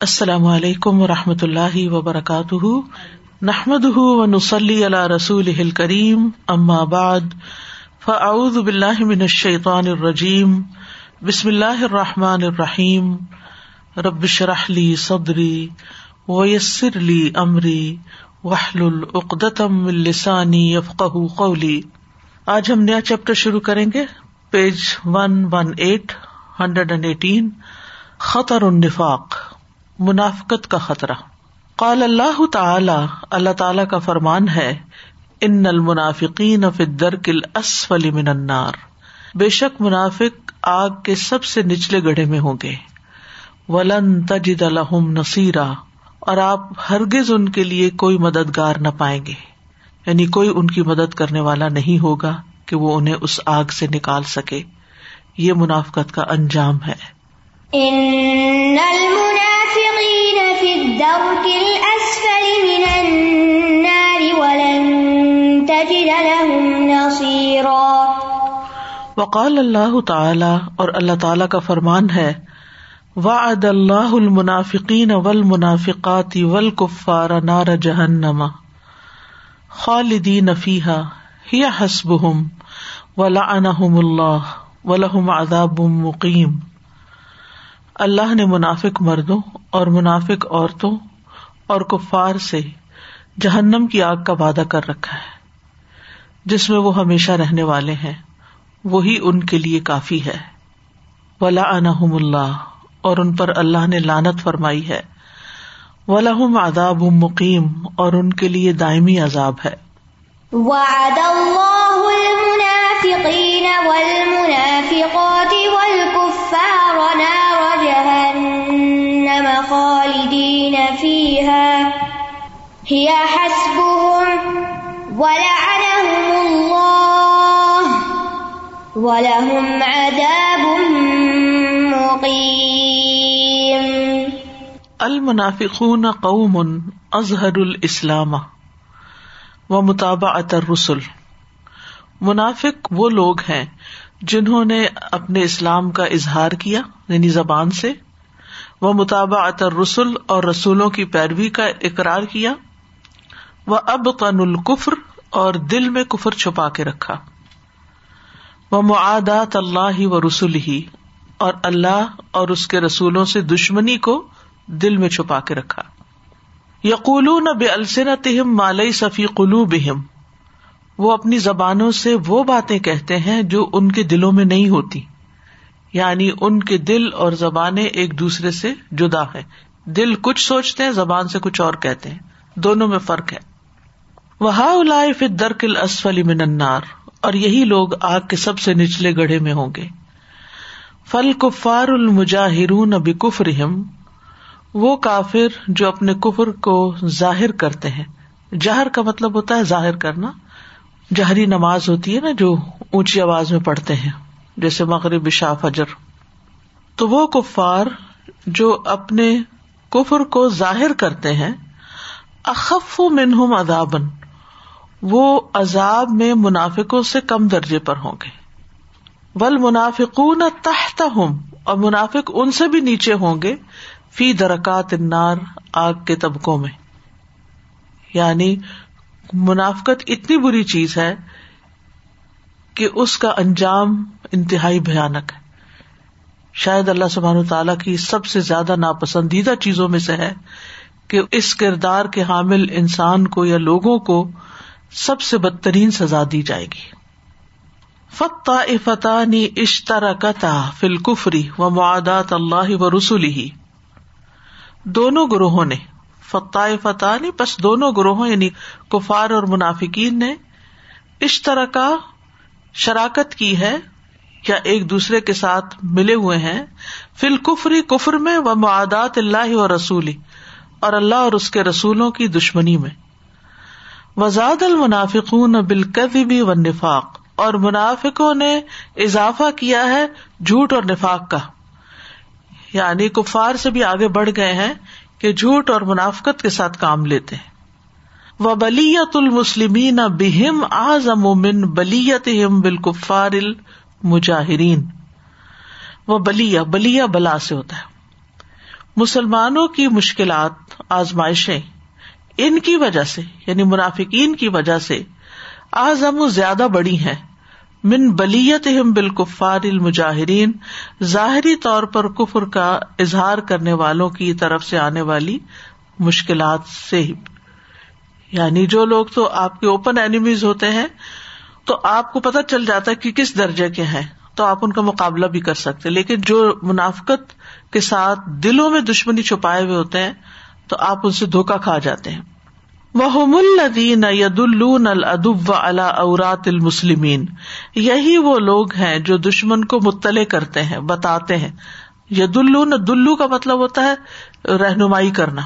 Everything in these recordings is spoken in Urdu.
السلام علیکم و رحمۃ اللہ وبرکاتہ۔ نحمد و نسلی اللہ رسول کریم بعد، فاعوذ باللہ من الشیطان الرجیم، بسم اللہ الرحمٰن الرحیم۔ ربش رحلی صدری ویسر علی عمری وحل العقدم السانی یفق قولی۔ آج ہم نیا چیپٹر شروع کریں گے، page one one eight, hundred and eighteen, خطر النفاق۔ منافقت کا خطرہ۔ قال اللہ تعالی اللہ تعالی کا فرمان ہے، ان المنافقین فی الدرک الاسفل من النار بے شک منافق آگ کے سب سے نچلے گڑھے میں ہوں گے۔ ولن تجد لهم نصیرا اور آپ ہرگز ان کے لیے کوئی مددگار نہ پائیں گے۔ یعنی کوئی ان کی مدد کرنے والا نہیں ہوگا کہ وہ انہیں اس آگ سے نکال سکے۔ یہ منافقت کا انجام ہے۔ ان الدرك الأسفل من النار ولن تجد لهم نصيرا. وقال اللہ تعالی اور اللہ تعالی کا فرمان ہے، وعد اللہ المنافقین والمنافقات والکفار نار جہنم خالدین فیها هي حسبهم ولعنهم اللہ ولهم عذاب مقیم۔ اللہ نے منافق مردوں اور منافق عورتوں اور کفار سے جہنم کی آگ کا وعدہ کر رکھا ہے۔ جس میں وہ ہمیشہ رہنے والے ہیں، وہی ان کے لیے کافی ہے۔ ولا انحم اللہ اور ان پر اللہ نے لانت فرمائی ہے۔ ولہم عذاب مقیم اور ان کے لیے دائمی عذاب ہے۔ وعد اللہ المنافقین والمنافقات فيها هي حسبهم ولعنهم الله ولهم عذاب مقيم. المنافقون قوم اظہر الاسلام و مطابعت الرسل. منافق وہ لوگ ہیں جنہوں نے اپنے اسلام کا اظہار کیا یعنی زبان سے وہ مطابع اطر رسول اور رسولوں کی پیروی کا اقرار کیا۔ وہ اب قن القفر اور دل میں کفر چھپا کے رکھا۔ وہ معادات اللہ و رسول ہی اور اللہ اور اس کے رسولوں سے دشمنی کو دل میں چھپا کے رکھا۔ یقول بے السنتہم مالئی صفی قلو بہم وہ اپنی زبانوں سے وہ باتیں کہتے ہیں جو ان کے دلوں میں نہیں ہوتی۔ یعنی ان کے دل اور زبانیں ایک دوسرے سے جدا ہے دل کچھ سوچتے ہیں، زبان سے کچھ اور کہتے ہیں۔ دونوں میں فرق ہے۔ وہ درکل اسفلی منار اور یہی لوگ آگ کے سب سے نچلے گڑھے میں ہوں گے۔ فل کفار المجاہرون اب وہ کافر جو اپنے کفر کو ظاہر کرتے ہیں۔ جہر کا مطلب ہوتا ہے ظاہر کرنا۔ جہری نماز ہوتی ہے نا جو اونچی آواز میں پڑھتے ہیں۔ جیسے مغرب شاہ فجر۔ تو وہ کفار جو اپنے کفر کو ظاہر کرتے ہیں، اخف منہم ادابن وہ عذاب میں منافقوں سے کم درجے پر ہوں گے۔ ول منافقون تحت ہوں اور منافق ان سے بھی نیچے ہوں گے، فی درکات انار آگ کے طبقوں میں۔ یعنی منافقت اتنی بری چیز ہے کہ اس کا انجام انتہائی بھیانک ہے۔ شاید اللہ سبحان تعالیٰ کی سب سے زیادہ ناپسندیدہ چیزوں میں سے ہے کہ اس کردار کے حامل انسان کو یا لوگوں کو سب سے بدترین سزا دی جائے گی۔ فتح فتح نی اشترکتا فل کفری و معدات اللہ و رسولی ہی دونوں گروہوں نے فتح فتح نی بس دونوں گروہوں یعنی کفار اور منافقین نے اشترکا شراکت کی ہے یا ایک دوسرے کے ساتھ ملے ہوئے ہیں؟ فل کفری کفر میں و معدات اللہ و رسولی، اور اللہ اور اس کے رسولوں کی دشمنی میں۔ وزاد المنافقون بالکذب و نفاق اور منافقوں نے اضافہ کیا ہے جھوٹ اور نفاق کا۔ یعنی کفار سے بھی آگے بڑھ گئے ہیں کہ جھوٹ اور منافقت کے ساتھ کام لیتے ہیں۔ و بلیت المسلمین بہم آزم من بلیت بالکفار المجاہرین وہ بلیا بلیا بلا سے ہوتا ہے۔ مسلمانوں کی مشکلات، آزمائشیں ان کی وجہ سے یعنی منافقین کی وجہ سے آزم زیادہ بڑی ہیں۔ من بلیت ہم بالکفار المجاہرین ظاہری طور پر کفر کا اظہار کرنے والوں کی طرف سے آنے والی مشکلات سے۔ ہی یعنی جو لوگ تو آپ کے اوپن اینیمیز ہوتے ہیں، تو آپ کو پتا چل جاتا ہے کہ کس درجے کے ہیں، تو آپ ان کا مقابلہ بھی کر سکتے لیکن جو منافقت کے ساتھ دلوں میں دشمنی چھپائے ہوئے ہوتے ہیں، تو آپ ان سے دھوکا کھا جاتے ہیں۔ وہ الدین ید الون الدب اورات المسلمین یہی وہ لوگ ہیں جو دشمن کو مطلع کرتے ہیں، بتاتے ہیں۔ ید الون دلو کا مطلب ہوتا ہے رہنمائی کرنا،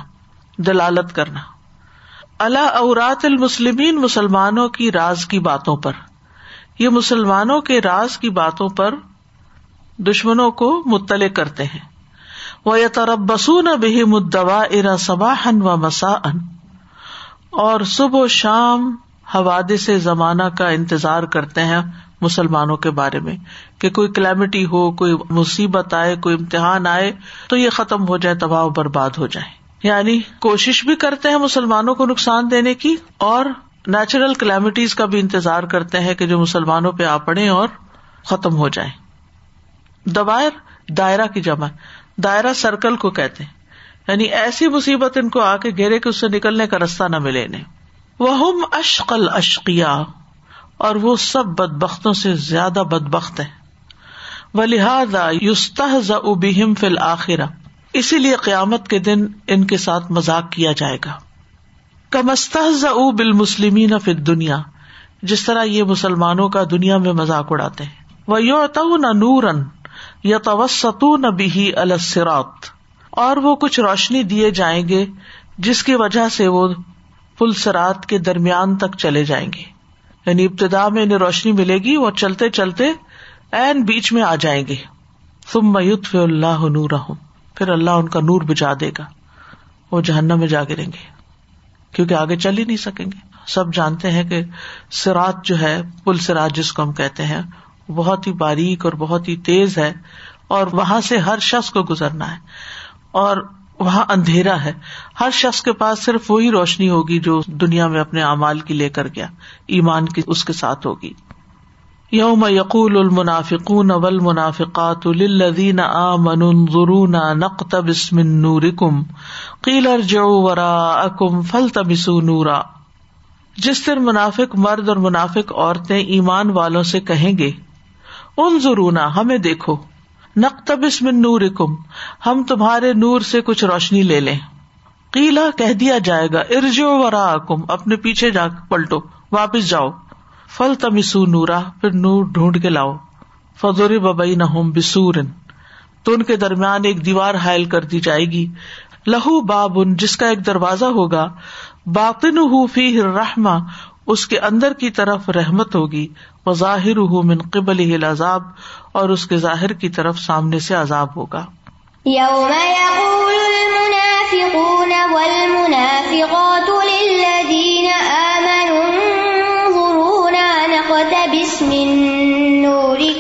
دلالت کرنا۔ اللہ اورات المسلمین مسلمانوں کی راز کی باتوں پر۔ یہ مسلمانوں کے راز کی باتوں پر دشمنوں کو مطلع کرتے ہیں۔ وہ یہ تربسون بہی مدوا ارا سباہن و مسا اور صبح و شام حواد سے زمانہ کا انتظار کرتے ہیں مسلمانوں کے بارے میں کہ کوئی کلیمٹی ہو، کوئی مصیبت آئے، کوئی امتحان آئے تو یہ ختم ہو جائے، تباہ برباد ہو جائے یعنی کوشش بھی کرتے ہیں مسلمانوں کو نقصان دینے کی اور نیچرل کلیمٹیز کا بھی انتظار کرتے ہیں کہ جو مسلمانوں پہ آ پڑے اور ختم ہو جائے دوائر، دائرہ کی جمع، دائرہ سرکل کو کہتے ہیں۔ یعنی ایسی مصیبت ان کو آ کے گھیرے کے اس سے نکلنے کا رستہ نہ ملے انہیں۔ وہ اشقل اشقیا اور وہ سب بد بختوں سے زیادہ بد بخت ہے وہ لہٰذا یوستحز ابہم فل آخرا اسی لیے قیامت کے دن ان کے ساتھ مذاق کیا جائے گا۔ کمستحز او بال مسلمین دنیا جس طرح یہ مسلمانوں کا دنیا میں مذاق اڑاتے ہیں۔ وہ یو نہ نورن یا توسط نہ بھی السرات اور وہ کچھ روشنی دیے جائیں گے، جس کی وجہ سے وہ پل سرات کے درمیان تک چلے جائیں گے۔ یعنی ابتدا میں انہیں روشنی ملے گی اور چلتے چلتے این بیچ میں آ جائیں گے۔ تم میت اللہ نور پھر اللہ ان کا نور بجا دے گا۔ وہ جہنم میں جا گریں گے۔ کیونکہ آگے چل ہی نہیں سکیں گے۔ سب جانتے ہیں کہ سرات جو ہے، پل سرات جس کو ہم کہتے ہیں، بہت ہی باریک اور بہت ہی تیز ہے اور وہاں سے ہر شخص کو گزرنا ہے۔ اور وہاں اندھیرا ہے۔ ہر شخص کے پاس صرف وہی روشنی ہوگی جو دنیا میں اپنے اعمال کی لے کر گیا۔ ایمان کی اس کے ساتھ ہوگی۔ یوم یقول المنافقون اول منافقات للذین آمنوا ضرون نقتب اسم نورکم، قیل ارجعوا وراءکم فلتمسوا نورا۔ جس دن منافق مرد اور منافق عورتیں ایمان والوں سے کہیں گے ان ضرونا ہمیں دیکھو۔ نقتب من نور کم ہم تمہارے نور سے کچھ روشنی لے لیں۔ قیلا کہہ دیا جائے گا ارجو وراءکم، اپنے پیچھے جا پلٹو، واپس جاؤ۔ فل تمسو نورا پھر نور ڈھونڈ کے لاؤ۔ فضور ببئی نہ بسور، تو ان کے درمیان ایک دیوار حائل کر دی جائے گی۔ لہو باب ان جس کا ایک دروازہ ہوگا۔ باقن فی رحما اس کے اندر کی طرف رحمت ہوگی۔ وہ ظاہر من قبل عذاب اور اس کے ظاہر کی طرف سامنے سے عذاب ہوگا۔ يوم يقول المنافقون والمنافقات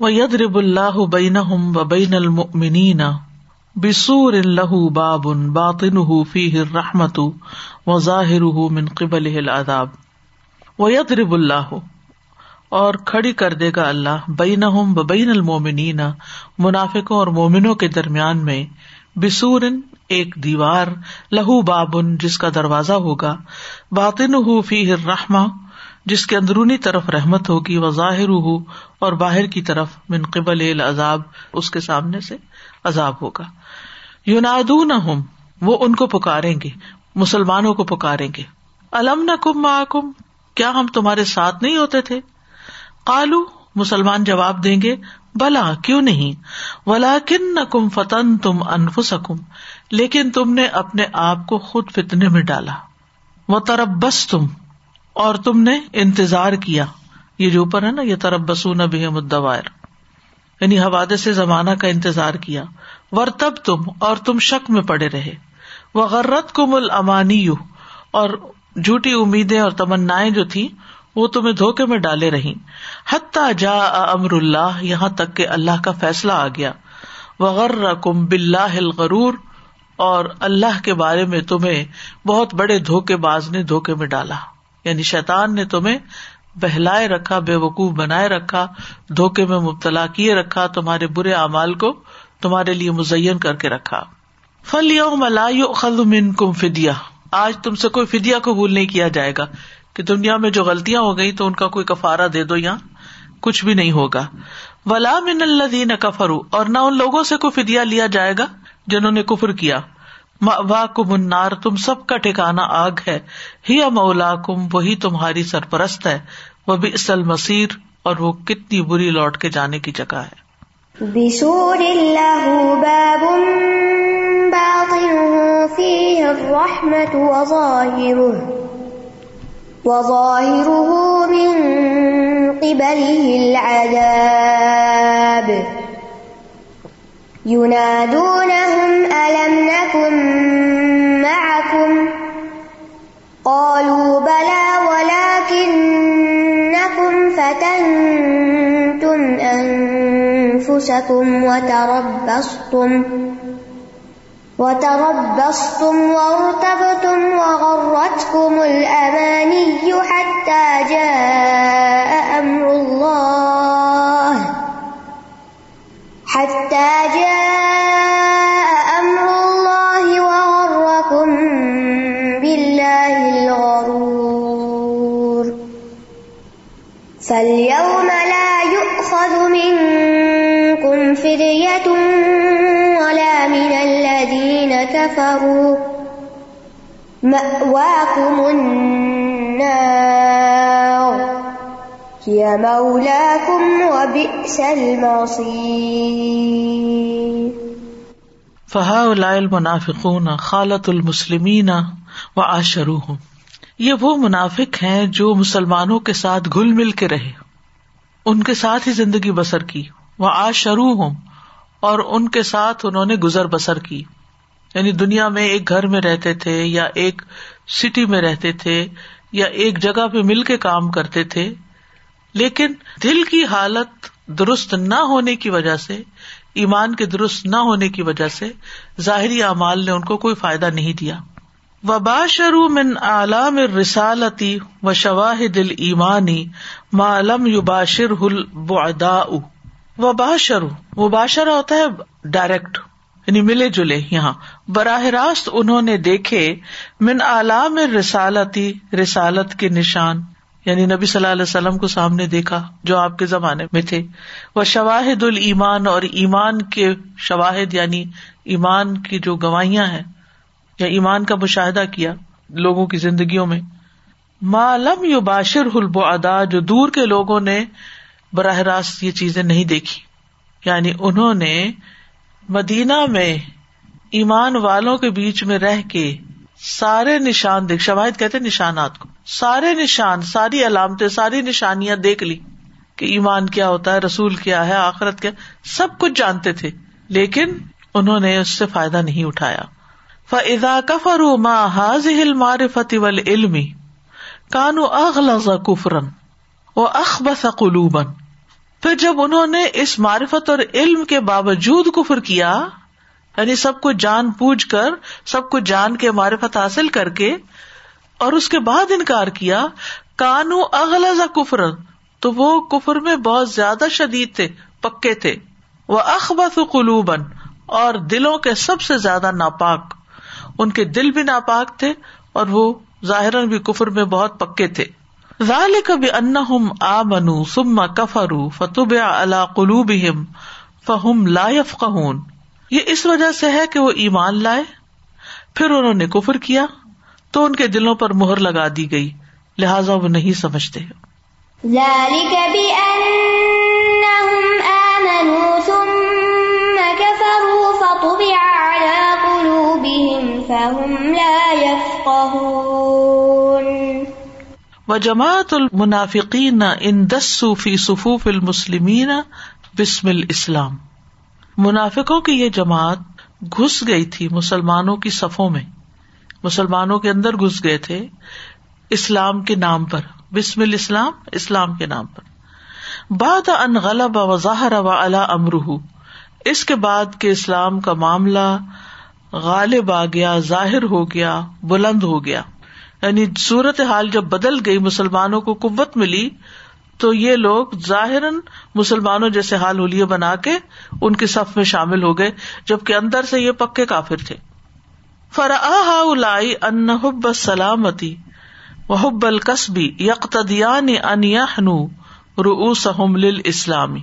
و ید رب ويضرب الله بينهم وبين المؤمنين بسور له باب باطنه فيه الرحمة وظاهره من قبله العذاب ويضرب الله اور کھڑی کر دے گا اللہ بین و بین المومنین منافقوں اور مومنوں کے درمیان میں بسور ایک دیوار لہو بابن جس کا دروازہ ہوگا باطن فی رحما جس کے اندرونی طرف رحمت ہوگی، وہ ظاہر ہو اور باہر کی طرف من قبل العذاب، اس کے سامنے سے عذاب ہوگا۔ یونادون ہوں وہ ان کو پکاریں گے، مسلمانوں کو پکاریں گے۔ الم نہ کم کم کیا ہم تمہارے ساتھ نہیں ہوتے تھے؟ کالو مسلمان جواب دیں گے، بلا، کیوں نہیں؟ ولا کن نہ کم فتن تم انف سکم لیکن تم نے اپنے آپ کو خود فتنے میں ڈالا۔ وہ تربس تم اور تم نے انتظار کیا۔ یہ جو اوپر ہے نا یہ تربس بھی مدوائر یعنی حوادے سے زمانہ کا انتظار کیا۔ ور تب تم اور تم شک میں پڑے رہے۔ وہ غرت کم المانی اور جھوٹی امیدیں اور تمنا جو تھی وہ تمہیں دھوکے میں ڈالے رہی حتیٰ جا امر اللہ، یہاں تک کہ اللہ کا فیصلہ آ گیا۔ وغیر کم بلّہ غرور اور اللہ کے بارے میں تمہیں بہت بڑے دھوکے باز نے دھوکے میں ڈالا۔ یعنی شیطان نے تمہیں بہلائے رکھا، بے وقوف بنائے رکھا، دھوکے میں مبتلا کیے رکھا، تمہارے برے اعمال کو تمہارے لیے مزین کر کے رکھا۔ فل یوم من کم فدیا آج تم سے کوئی فدیا قبول نہیں کیا جائے گا کہ دنیا میں جو غلطیاں ہو گئی تو ان کا کوئی کفارا دے دو یا کچھ بھی نہیں ہوگا۔ ولا من اللہ کفرو اور نہ ان لوگوں سے کوئی فدیا لیا جائے گا جنہوں نے کفر کیا۔ وا کم انار تم سب کا ٹھکانا آگ ہے۔ ہی مولا کم وہی تمہاری سرپرست ہے۔ وہ بھی اسل مسیر اور وہ کتنی بری لوٹ کے جانے کی جگہ ہے۔ ينادونهم ألم نكن معكم؟ قالوا بلى ولكنكم فتنتم أنفسكم وتربصتم وتربصتم وارتبتم وغرتكم الأماني حتى جاء أمر الله حتى جاء أمر الله وغركم بالله الغرور. فاليوم لا يؤخذ منكم فدية ولا من الذين كفروا. مأواكم النار. فہا المنافقون خالت المسلمین و آشرو ہوں یہ وہ منافق ہیں جو مسلمانوں کے ساتھ گل مل کے رہے۔ ان کے ساتھ ہی زندگی بسر کی۔ وہ آشرو ہوں اور ان کے ساتھ انہوں نے گزر بسر کی۔ یعنی دنیا میں ایک گھر میں رہتے تھے یا ایک سٹی میں رہتے تھے یا ایک جگہ پہ مل کے کام کرتے تھے۔ لیکن دل کی حالت درست نہ ہونے کی وجہ سے، ایمان کے درست نہ ہونے کی وجہ سے ظاہری اعمال نے ان کو کوئی فائدہ نہیں دیا۔ وبا شروع من عالم رسالتی و شواہ دل ایمانی معلوم یو باشر وبا شروع و ہوتا ہے ڈائریکٹ یعنی ملے جلے یہاں۔ براہ راست انہوں نے دیکھے من عالم رسالتی رسالت کے نشان۔ یعنی نبی صلی اللہ علیہ وسلم کو سامنے دیکھا جو آپ کے زمانے میں تھے۔ وہ شواہد المان اور ایمان کے شواہد یعنی ایمان کی جو گواہیاں ہیں یا ایمان کا مشاہدہ کیا لوگوں کی زندگیوں میں۔ معلوم یو باشر حلب ادا جو دور کے لوگوں نے براہ راست یہ چیزیں نہیں دیکھی۔ یعنی انہوں نے مدینہ میں ایمان والوں کے بیچ میں رہ کے سارے نشان دیکھ، شواہد کہتے نشانات کو۔ سارے نشان، ساری علامتیں، ساری نشانیاں دیکھ لی کہ ایمان کیا ہوتا ہے، رسول کیا ہے، آخرت کیا سب کچھ جانتے تھے۔ لیکن انہوں نے اس سے فائدہ نہیں اٹھایا۔ فضا کفر ما حاض معرفت ول کانو اغلز کفرن و اخبس قلوبن پھر جب انہوں نے اس معرفت اور علم کے باوجود کفر کیا یعنی سب کو جان پوچھ کر، سب کو جان کے معرفت حاصل کر کے اور اس کے بعد انکار کیا، کانو اغلزا کفر تو وہ کفر میں بہت زیادہ شدید تھے، پکے تھے۔ وہ اخبت قلوبن اور دلوں کے سب سے زیادہ ناپاک۔ ان کے دل بھی ناپاک تھے اور وہ ظاہر بھی کفر میں بہت پکے تھے۔ ظال کبھی ان آ منو سما کفرو فتوب اللہ قلوب فہم لا یفقون یہ اس وجہ سے ہے کہ وہ ایمان لائے پھر انہوں نے کفر کیا تو ان کے دلوں پر مہر لگا دی گئی لہٰذا وہ نہیں سمجھتے۔ آمنوا ثم كفروا فطبع على فهم لا يفقهون۔ و جماعت المنافقین ان دسو فی صفوف المسلمین بسم الاسلام۔ منافقوں کی یہ جماعت گھس گئی تھی مسلمانوں کی صفوں میں۔ مسلمانوں کے اندر گھس گئے تھے اسلام کے نام پر۔ بسم الاسلام، اسلام کے نام پر۔ بعد ان غلب و ظاہر و علا امرح اس کے بعد کے اسلام کا معاملہ غالب آ گیا، ظاہر ہو گیا، بلند ہو گیا۔ یعنی صورت حال جب بدل گئی، مسلمانوں کو قوت ملی تو یہ لوگ ظاہر مسلمانوں جیسے حال ہولیے بنا کے ان کی صف میں شامل ہو گئے، جبکہ اندر سے یہ پکے کافر تھے۔ فرا ان حب سلامتی و حب القصبی یکتدیان ان یحنو رؤوسہم للاسلامی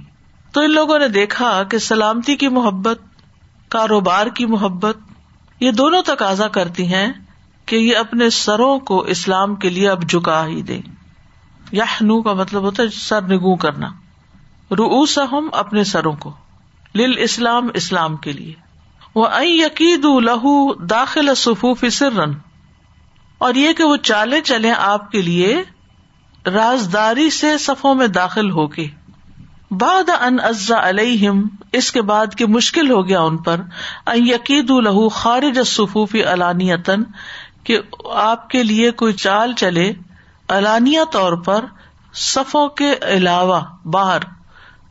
تو ان لوگوں نے دیکھا کہ سلامتی کی محبت، کاروبار کی محبت، یہ دونوں تقاضا کرتی ہیں کہ یہ اپنے سروں کو اسلام کے لیے اب جکا ہی دے یا نو کا مطلب ہوتا ہے سر نگو کرنا۔ روس اپنے سروں کو۔ لل اسلام اسلام کے لیے۔ وہ یقید لہو داخل صفوف سرن۔ اور یہ کہ وہ چالے چلے آپ کے لیے رازداری سے صفوں میں داخل ہو کے۔ بعد ان ازا علیہم، اس کے بعد کی مشکل ہو گیا ان پر۔ یقید لہو خارج صفوفی علانیتن کہ آپ کے لیے کوئی چال چلے۔ علانیہ طور پر صفوں کے علاوہ باہر،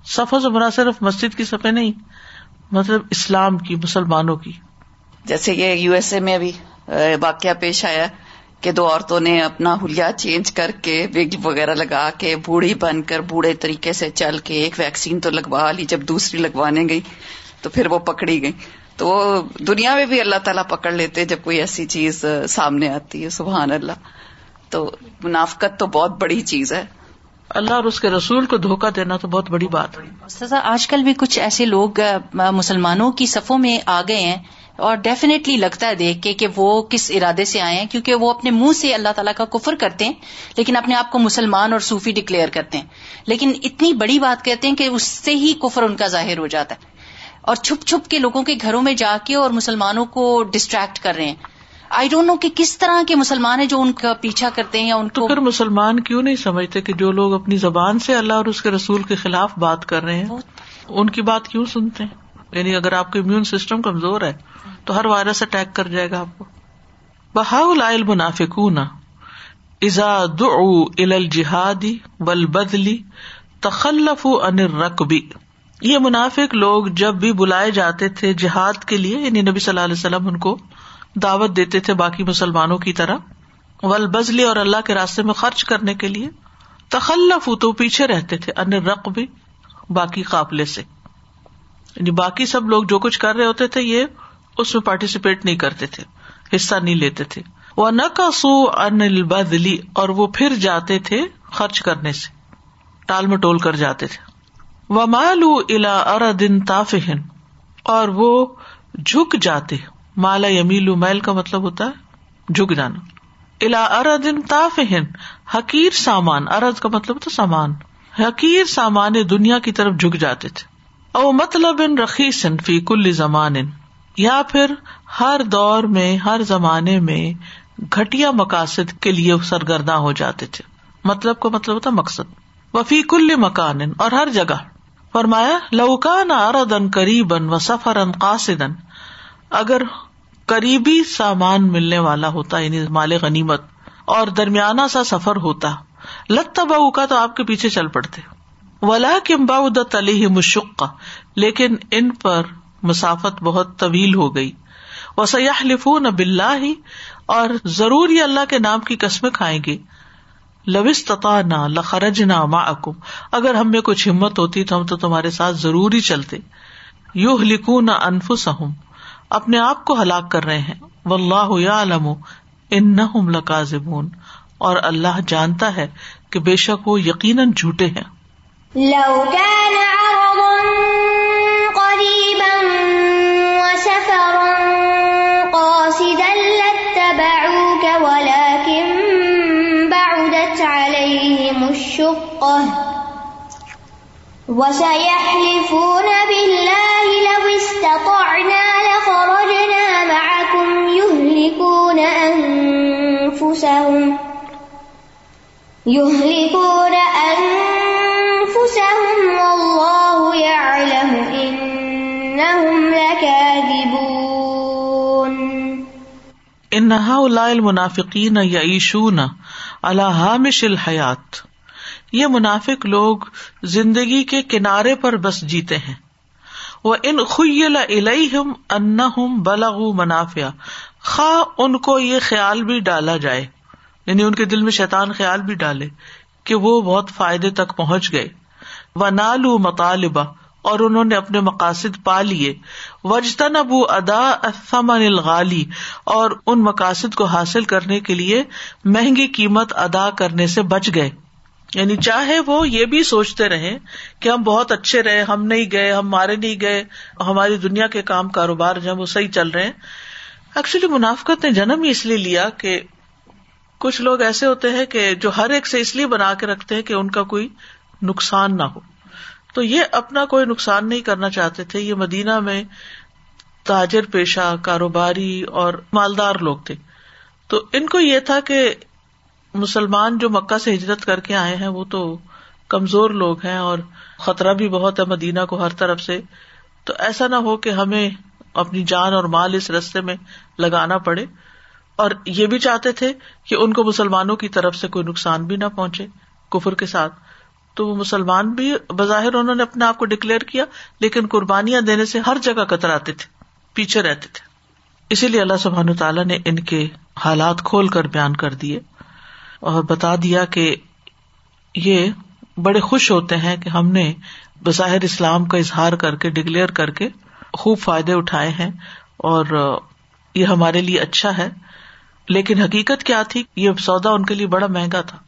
صفوں سے بنا صرف مسجد کی صفے نہیں مطلب اسلام کی، مسلمانوں کی۔ جیسے یہ یو ایس اے میں ابھی واقعہ پیش آیا کہ دو عورتوں نے اپنا ہولیا چینج کر کے وگ وغیرہ لگا کے بوڑھی بن کر بوڑھے طریقے سے چل کے ایک ویکسین تو لگوا لی جب دوسری لگوانے گئی، تو پھر وہ پکڑی گئی۔ تو دنیا میں بھی اللہ تعالیٰ پکڑ لیتے جب کوئی ایسی چیز سامنے آتی ہے، سبحان اللہ۔ تو منافقت تو بہت بڑی چیز ہے۔ اللہ اور اس کے رسول کو دھوکا دینا تو بہت بڑی بات سزا آج کل بھی کچھ ایسے لوگ مسلمانوں کی صفوں میں آ گئے ہیں اور ڈیفینیٹلی لگتا ہے دیکھ کے کہ وہ کس ارادے سے آئے ہیں کیونکہ وہ اپنے منہ سے اللہ تعالیٰ کا کفر کرتے ہیں لیکن اپنے آپ کو مسلمان اور صوفی ڈکلیئر کرتے ہیں۔ لیکن اتنی بڑی بات کہتے ہیں کہ اس سے ہی کفر ان کا ظاہر ہو جاتا ہے۔ اور چھپ چھپ کے لوگوں کے گھروں میں جا کے اور مسلمانوں کو ڈسٹریکٹ کر رہے ہیں۔ آئی ڈونٹ نو کہ کس طرح کے مسلمان ہیں جو ان کا پیچھا کرتے ہیں یا ان کو پھر مسلمان کیوں نہیں سمجھتے کہ جو لوگ اپنی زبان سے اللہ اور اس کے رسول کے خلاف بات کر رہے ہیں ان کی بات کیوں سنتے ہیں؟ یعنی اگر آپ کا امیون سسٹم کمزور ہے تو ہر وائرس اٹیک کر جائے گا آپ کو۔ بہا لائل منافق ازا دعو ال الجہادی بل بدلی تخلف ان رقبی یہ منافق لوگ جب بھی بلائے جاتے تھے جہاد کے لیے یعنی نبی صلی اللہ علیہ وسلم ان کو دعوت دیتے تھے باقی مسلمانوں کی طرح۔ ول بزلی اور اللہ کے راستے میں خرچ کرنے کے لیے تخلف تو پیچھے رہتے تھے ان رق بھی باقی قابلے سے۔ یعنی باقی سب لوگ جو کچھ کر رہے ہوتے تھے، یہ اس میں پارٹیسپیٹ نہیں کرتے تھے، حصہ نہیں لیتے تھے۔ وہ نہ کا ان بدلی اور وہ پھر جاتے تھے خرچ کرنے سے، ٹال مٹول کر جاتے تھے۔ وہ مالو الا ار دن تافہن اور وہ جھک جاتے۔ مالا یمیلو میل کا مطلب ہوتا ہے جھک جانا۔ الا اردن تافہن حقیر سامان۔ ارد کا مطلب تو سامان۔ حقیر سامان دنیا کی طرف جھک جاتے تھے۔ او مطلب ان رقیسن فی کل زمان یا پھر ہر دور میں، ہر زمانے میں گٹیا مقاصد کے لیے سرگرداں ہو جاتے تھے۔ مطلب کا مطلب ہوتا مقصد۔ وفی کل مکان اور ہر جگہ۔ فرمایا لوکان اردن قریبن و سفر قاصدن اگر قریبی سامان ملنے والا ہوتا یعنی مال غنیمت، اور درمیانہ سا سفر ہوتا۔ لت بہو کا تو آپ کے پیچھے چل پڑتے۔ ولا کمبا علی مشق لیکن ان پر مسافت بہت طویل ہو گئی۔ وہ سیاح لفو نہ بلّہ ہی اور ضرور یہ اللہ کے نام کی قسمیں کھائیں گے۔ لوس تتا نہ لخرج نہ ما اکم اگر ہم میں کچھ ہمت ہوتی تو ہم تو تمہارے ساتھ ضرور ہی چلتے۔ یو لکھوں نہ انفس ہوں اپنے آپ کو ہلاک کر رہے ہیں۔ و اللہ علم ان لکاذبون۔ اور اللہ جانتا ہے کہ بے شک وہ یقیناً جھوٹے ہیں۔ لو كان عرضا قريبا وسفرا قاصدا لاتبعوك ولكن بعدت عليهم الشقة۔ وسيحلفون بالله لو استطعنا انہا أنفسهم. يهلكون یا والله يعلم إنهم لكاذبون. یہ منافق لوگ زندگی کے کنارے پر بس جیتے ہیں۔ وہ ان خیل الم ان بلغ منافع۔ خواہ ان کو یہ خیال بھی ڈالا جائے یعنی ان کے دل میں شیطان خیال بھی ڈالے کہ وہ بہت فائدے تک پہنچ گئے۔ و نالو مطالبہ اور انہوں نے اپنے مقاصد پا لیے۔ وجتن ابو ادا ثمن الغالی اور ان مقاصد کو حاصل کرنے کے لیے مہنگی قیمت ادا کرنے سے بچ گئے۔ یعنی چاہے وہ یہ بھی سوچتے رہے کہ ہم بہت اچھے رہے، ہم نہیں گئے، ہم مارے نہیں گئے، ہماری دنیا کے کام کاروبار جو وہ صحیح چل رہے ہیں ایکچولی منافقت نے جنم ہی اس لیے لیا کہ کچھ لوگ ایسے ہوتے ہیں کہ جو ہر ایک سے اس لیے بنا کے رکھتے ہیں کہ ان کا کوئی نقصان نہ ہو۔ تو یہ اپنا کوئی نقصان نہیں کرنا چاہتے تھے۔ یہ مدینہ میں تاجر پیشہ، کاروباری اور مالدار لوگ تھے۔ تو ان کو یہ تھا کہ مسلمان جو مکہ سے ہجرت کر کے آئے ہیں، وہ تو کمزور لوگ ہیں اور خطرہ بھی بہت ہے مدینہ کو ہر طرف سے۔ تو ایسا نہ ہو کہ ہمیں اپنی جان اور مال اس رستے میں لگانا پڑے اور یہ بھی چاہتے تھے کہ ان کو مسلمانوں کی طرف سے کوئی نقصان بھی نہ پہنچے کفر کے ساتھ۔ تو وہ مسلمان بھی بظاہر انہوں نے اپنے آپ کو ڈکلیئر کیا، لیکن قربانیاں دینے سے ہر جگہ کتراتے تھے، پیچھے رہتے تھے۔ اسی لیے اللہ سبحان تعالیٰ نے ان کے حالات کھول کر بیان کر دیے اور بتا دیا کہ یہ بڑے خوش ہوتے ہیں کہ ہم نے بظاہر اسلام کا اظہار کر کے، ڈکلیئر کر کے خوب فائدے اٹھائے ہیں اور یہ ہمارے لیے اچھا ہے۔ لیکن حقیقت کیا تھی؟ یہ سودا ان کے لیے بڑا مہنگا تھا۔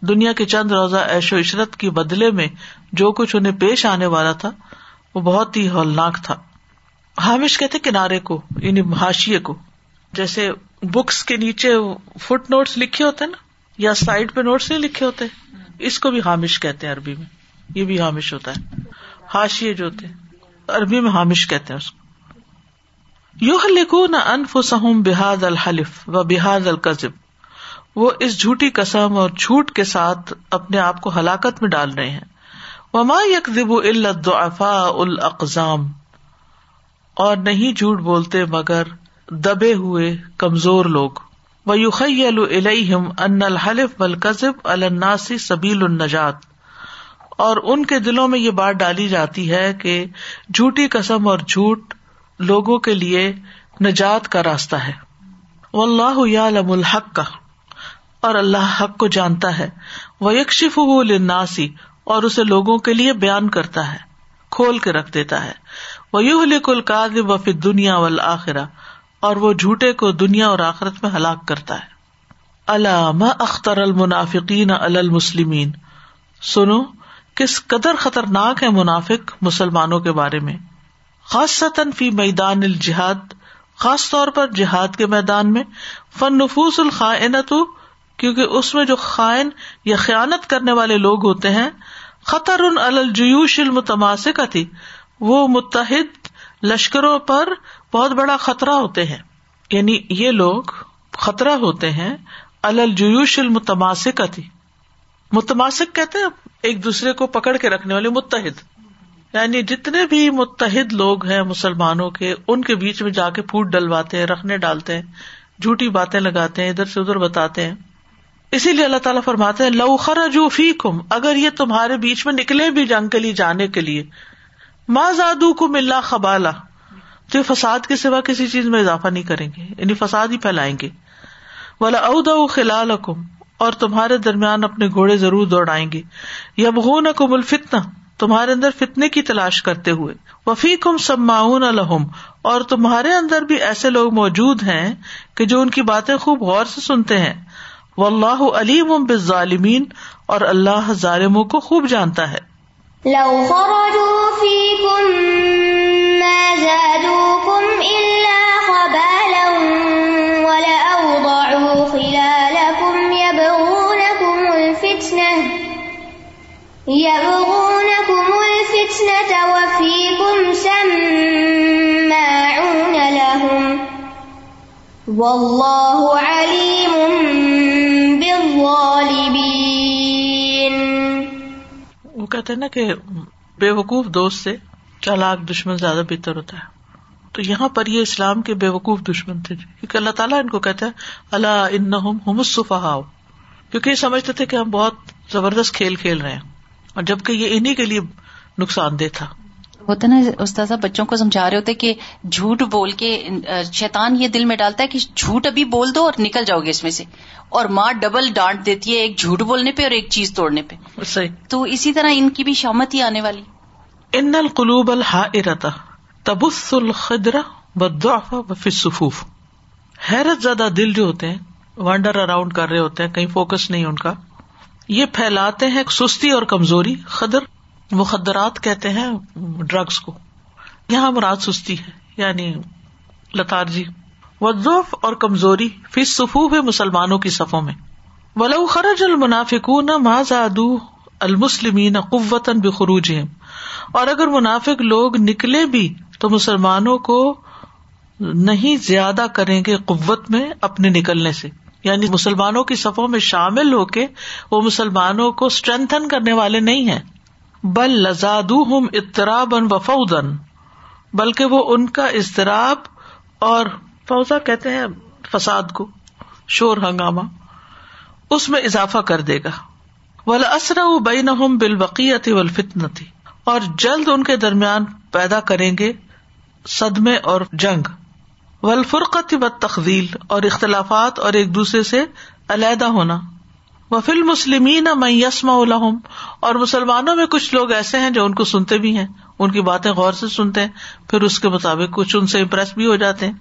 دنیا کے چند روزہ ایش و عشرت کی بدلے میں جو کچھ انہیں پیش آنے والا تھا، وہ بہت ہی ہولناک تھا۔ ہامش کہتے کنارے کو یعنی ہاشیے کو۔ جیسے بکس کے نیچے فٹ نوٹس لکھے ہوتے نا، یا سائڈ پہ نوٹس نہیں لکھے ہوتے۔ اس کو بھی حامش کہتے ہیں عربی میں۔ یہ بھی حامش ہوتا ہے۔ ہاشیے جو ہوتے۔ عربی میں حامش کہتے ہیں اس کو۔ یو لکھو نہ انف بحاد الحلف و بحاد القزب وہ اس جھوٹی قسم اور جھوٹ کے ساتھ اپنے آپ کو ہلاکت میں ڈال رہے ہیں۔ وما یکب الدعفاء الاقزام۔ اور نہیں جھوٹ بولتے مگر دبے ہوئے کمزور لوگ۔ وہ یوخیل ان الحلف بل قزب الناسی سبیل النجات۔ اور ان کے دلوں میں یہ بات ڈالی جاتی ہے کہ جھوٹی قسم اور جھوٹ لوگوں کے لیے نجات کا راستہ ہے۔ اللہ یعلم الحق کا اور اللہ حق کو جانتا ہے۔ وہ یکشف الناسی اور اسے لوگوں کے لیے بیان کرتا ہے، کھول کے رکھ دیتا ہے۔ وہ یو لک القاد وفی دنیا والآخرہ اور وہ جھوٹے کو دنیا اور آخرت میں ہلاک کرتا ہے۔ علام اختر المنافقین المسلمین۔ سنو کس قدر خطرناک ہے منافق مسلمانوں کے بارے میں۔ خاص فی میدان الجہاد، خاص طور پر جہاد کے میدان میں۔ فن نفوس الخائنت کیونکہ اس میں جو خائن یا خیانت کرنے والے لوگ ہوتے ہیں، خطر ان الجیوش المتماسک تھی وہ متحد لشکروں پر بہت بڑا خطرہ ہوتے ہیں۔ یعنی یہ لوگ خطرہ ہوتے ہیں الجیوش المتماسک متماسک کہتے ہیں ایک دوسرے کو پکڑ کے رکھنے والے متحد۔ یعنی جتنے بھی متحد لوگ ہیں مسلمانوں کے، ان کے بیچ میں جا کے پھوٹ ڈلواتے ہیں، رکھنے ڈالتے ہیں، جھوٹی باتیں لگاتے ہیں، ادھر سے ادھر بتاتے ہیں۔ اسی لیے اللہ تعالیٰ فرماتے ہیں لوخر جو فی کم اگر یہ تمہارے بیچ میں نکلے بھی جنگ کے لیے جانے کے لیے۔ ماں زادو کو ملا خبالا تو فساد کے سوا کسی چیز میں اضافہ نہیں کریں گے یعنی فساد ہی پھیلائیں گے۔ والا ادا خلال اور تمہارے درمیان اپنے گھوڑے ضرور دوڑائیں گے۔ یا بغون کم الفتنا تمہارے اندر فتنے کی تلاش کرتے ہوئے۔ وفی کم سماؤن الحم اور تمہارے اندر بھی ایسے لوگ موجود ہیں کہ جو ان کی باتیں خوب غور سے سنتے ہیں۔ و اللہ علیم بالظالمین، اور اللہ ظالموں کو خوب جانتا ہے۔ لو خرجوا فيكم يبغونكم الفتنة وفيكم سماعون لهم والله عليم بالظالمين. کہتے ہیں نا کہ بے وقوف دوست سے چالاک دشمن زیادہ بہتر ہوتا ہے۔ تو یہاں پر یہ اسلام کے بے وقوف دشمن تھے۔ کیونکہ اللہ تعالیٰ ان کو کہتا ہے اللہ ان ہم صفحا کیونکہ یہ سمجھتے تھے کہ ہم بہت زبردست کھیل کھیل رہے ہیں۔ اور جبکہ یہ انہیں کے لیے نقصان دہ تھا۔ ہوتا نا استاذہ بچوں کو سمجھا رہے ہوتے کہ جھوٹ بول کے شیطان یہ دل میں ڈالتا ہے کہ جھوٹ ابھی بول دو اور نکل جاؤ گے اس میں سے۔ اور ماں ڈبل ڈانٹ دیتی ہے ایک جھوٹ بولنے پہ اور ایک چیز توڑنے پہ۔ صحیح۔ تو اسی طرح ان کی بھی شامت ہی آنے والی۔ ان القلوب الحا ارتا تبس الخدرا بدعف صفوف حیرت زیادہ دل جو ہوتے ہیں وانڈر اراؤنڈ کر رہے ہوتے ہیں کہیں فوکس نہیں ان کا۔ یہ پھیلاتے ہیں سستی اور کمزوری، خدر، مخدرات کہتے ہیں ڈرگس کو۔ یہاں مراد سستی ہے یعنی لتارجی وضوف اور کمزوری فی صفوف ہے مسلمانوں کی صفوں میں۔ ولو خرج المنافقون ما زادو المسلمین قوتن بخروج اور اگر منافق لوگ نکلے بھی، تو مسلمانوں کو نہیں زیادہ کریں گے قوت میں اپنے نکلنے سے۔ یعنی مسلمانوں کی صفوں میں شامل ہو کے وہ مسلمانوں کو اسٹرینتھن کرنے والے نہیں ہیں۔ بل لزاد ہم اطراب و بلکہ وہ ان کا اضطراب اور فوزا کہتے ہیں فساد کو، شور ہنگامہ، اس میں اضافہ کر دے گا۔ ولا اسرا بین بالبقیت ولفتن اور جلد ان کے درمیان پیدا کریں گے صدمے اور جنگ۔ ولفرقت و تخویل اور اختلافات اور ایک دوسرے سے علیحدہ ہونا۔ وفیل مسلمین میں یسما الحم اور مسلمانوں میں کچھ لوگ ایسے ہیں جو ان کو سنتے بھی ہیں، ان کی باتیں غور سے سنتے ہیں، پھر اس کے مطابق کچھ ان سے امپریس بھی ہو جاتے ہیں۔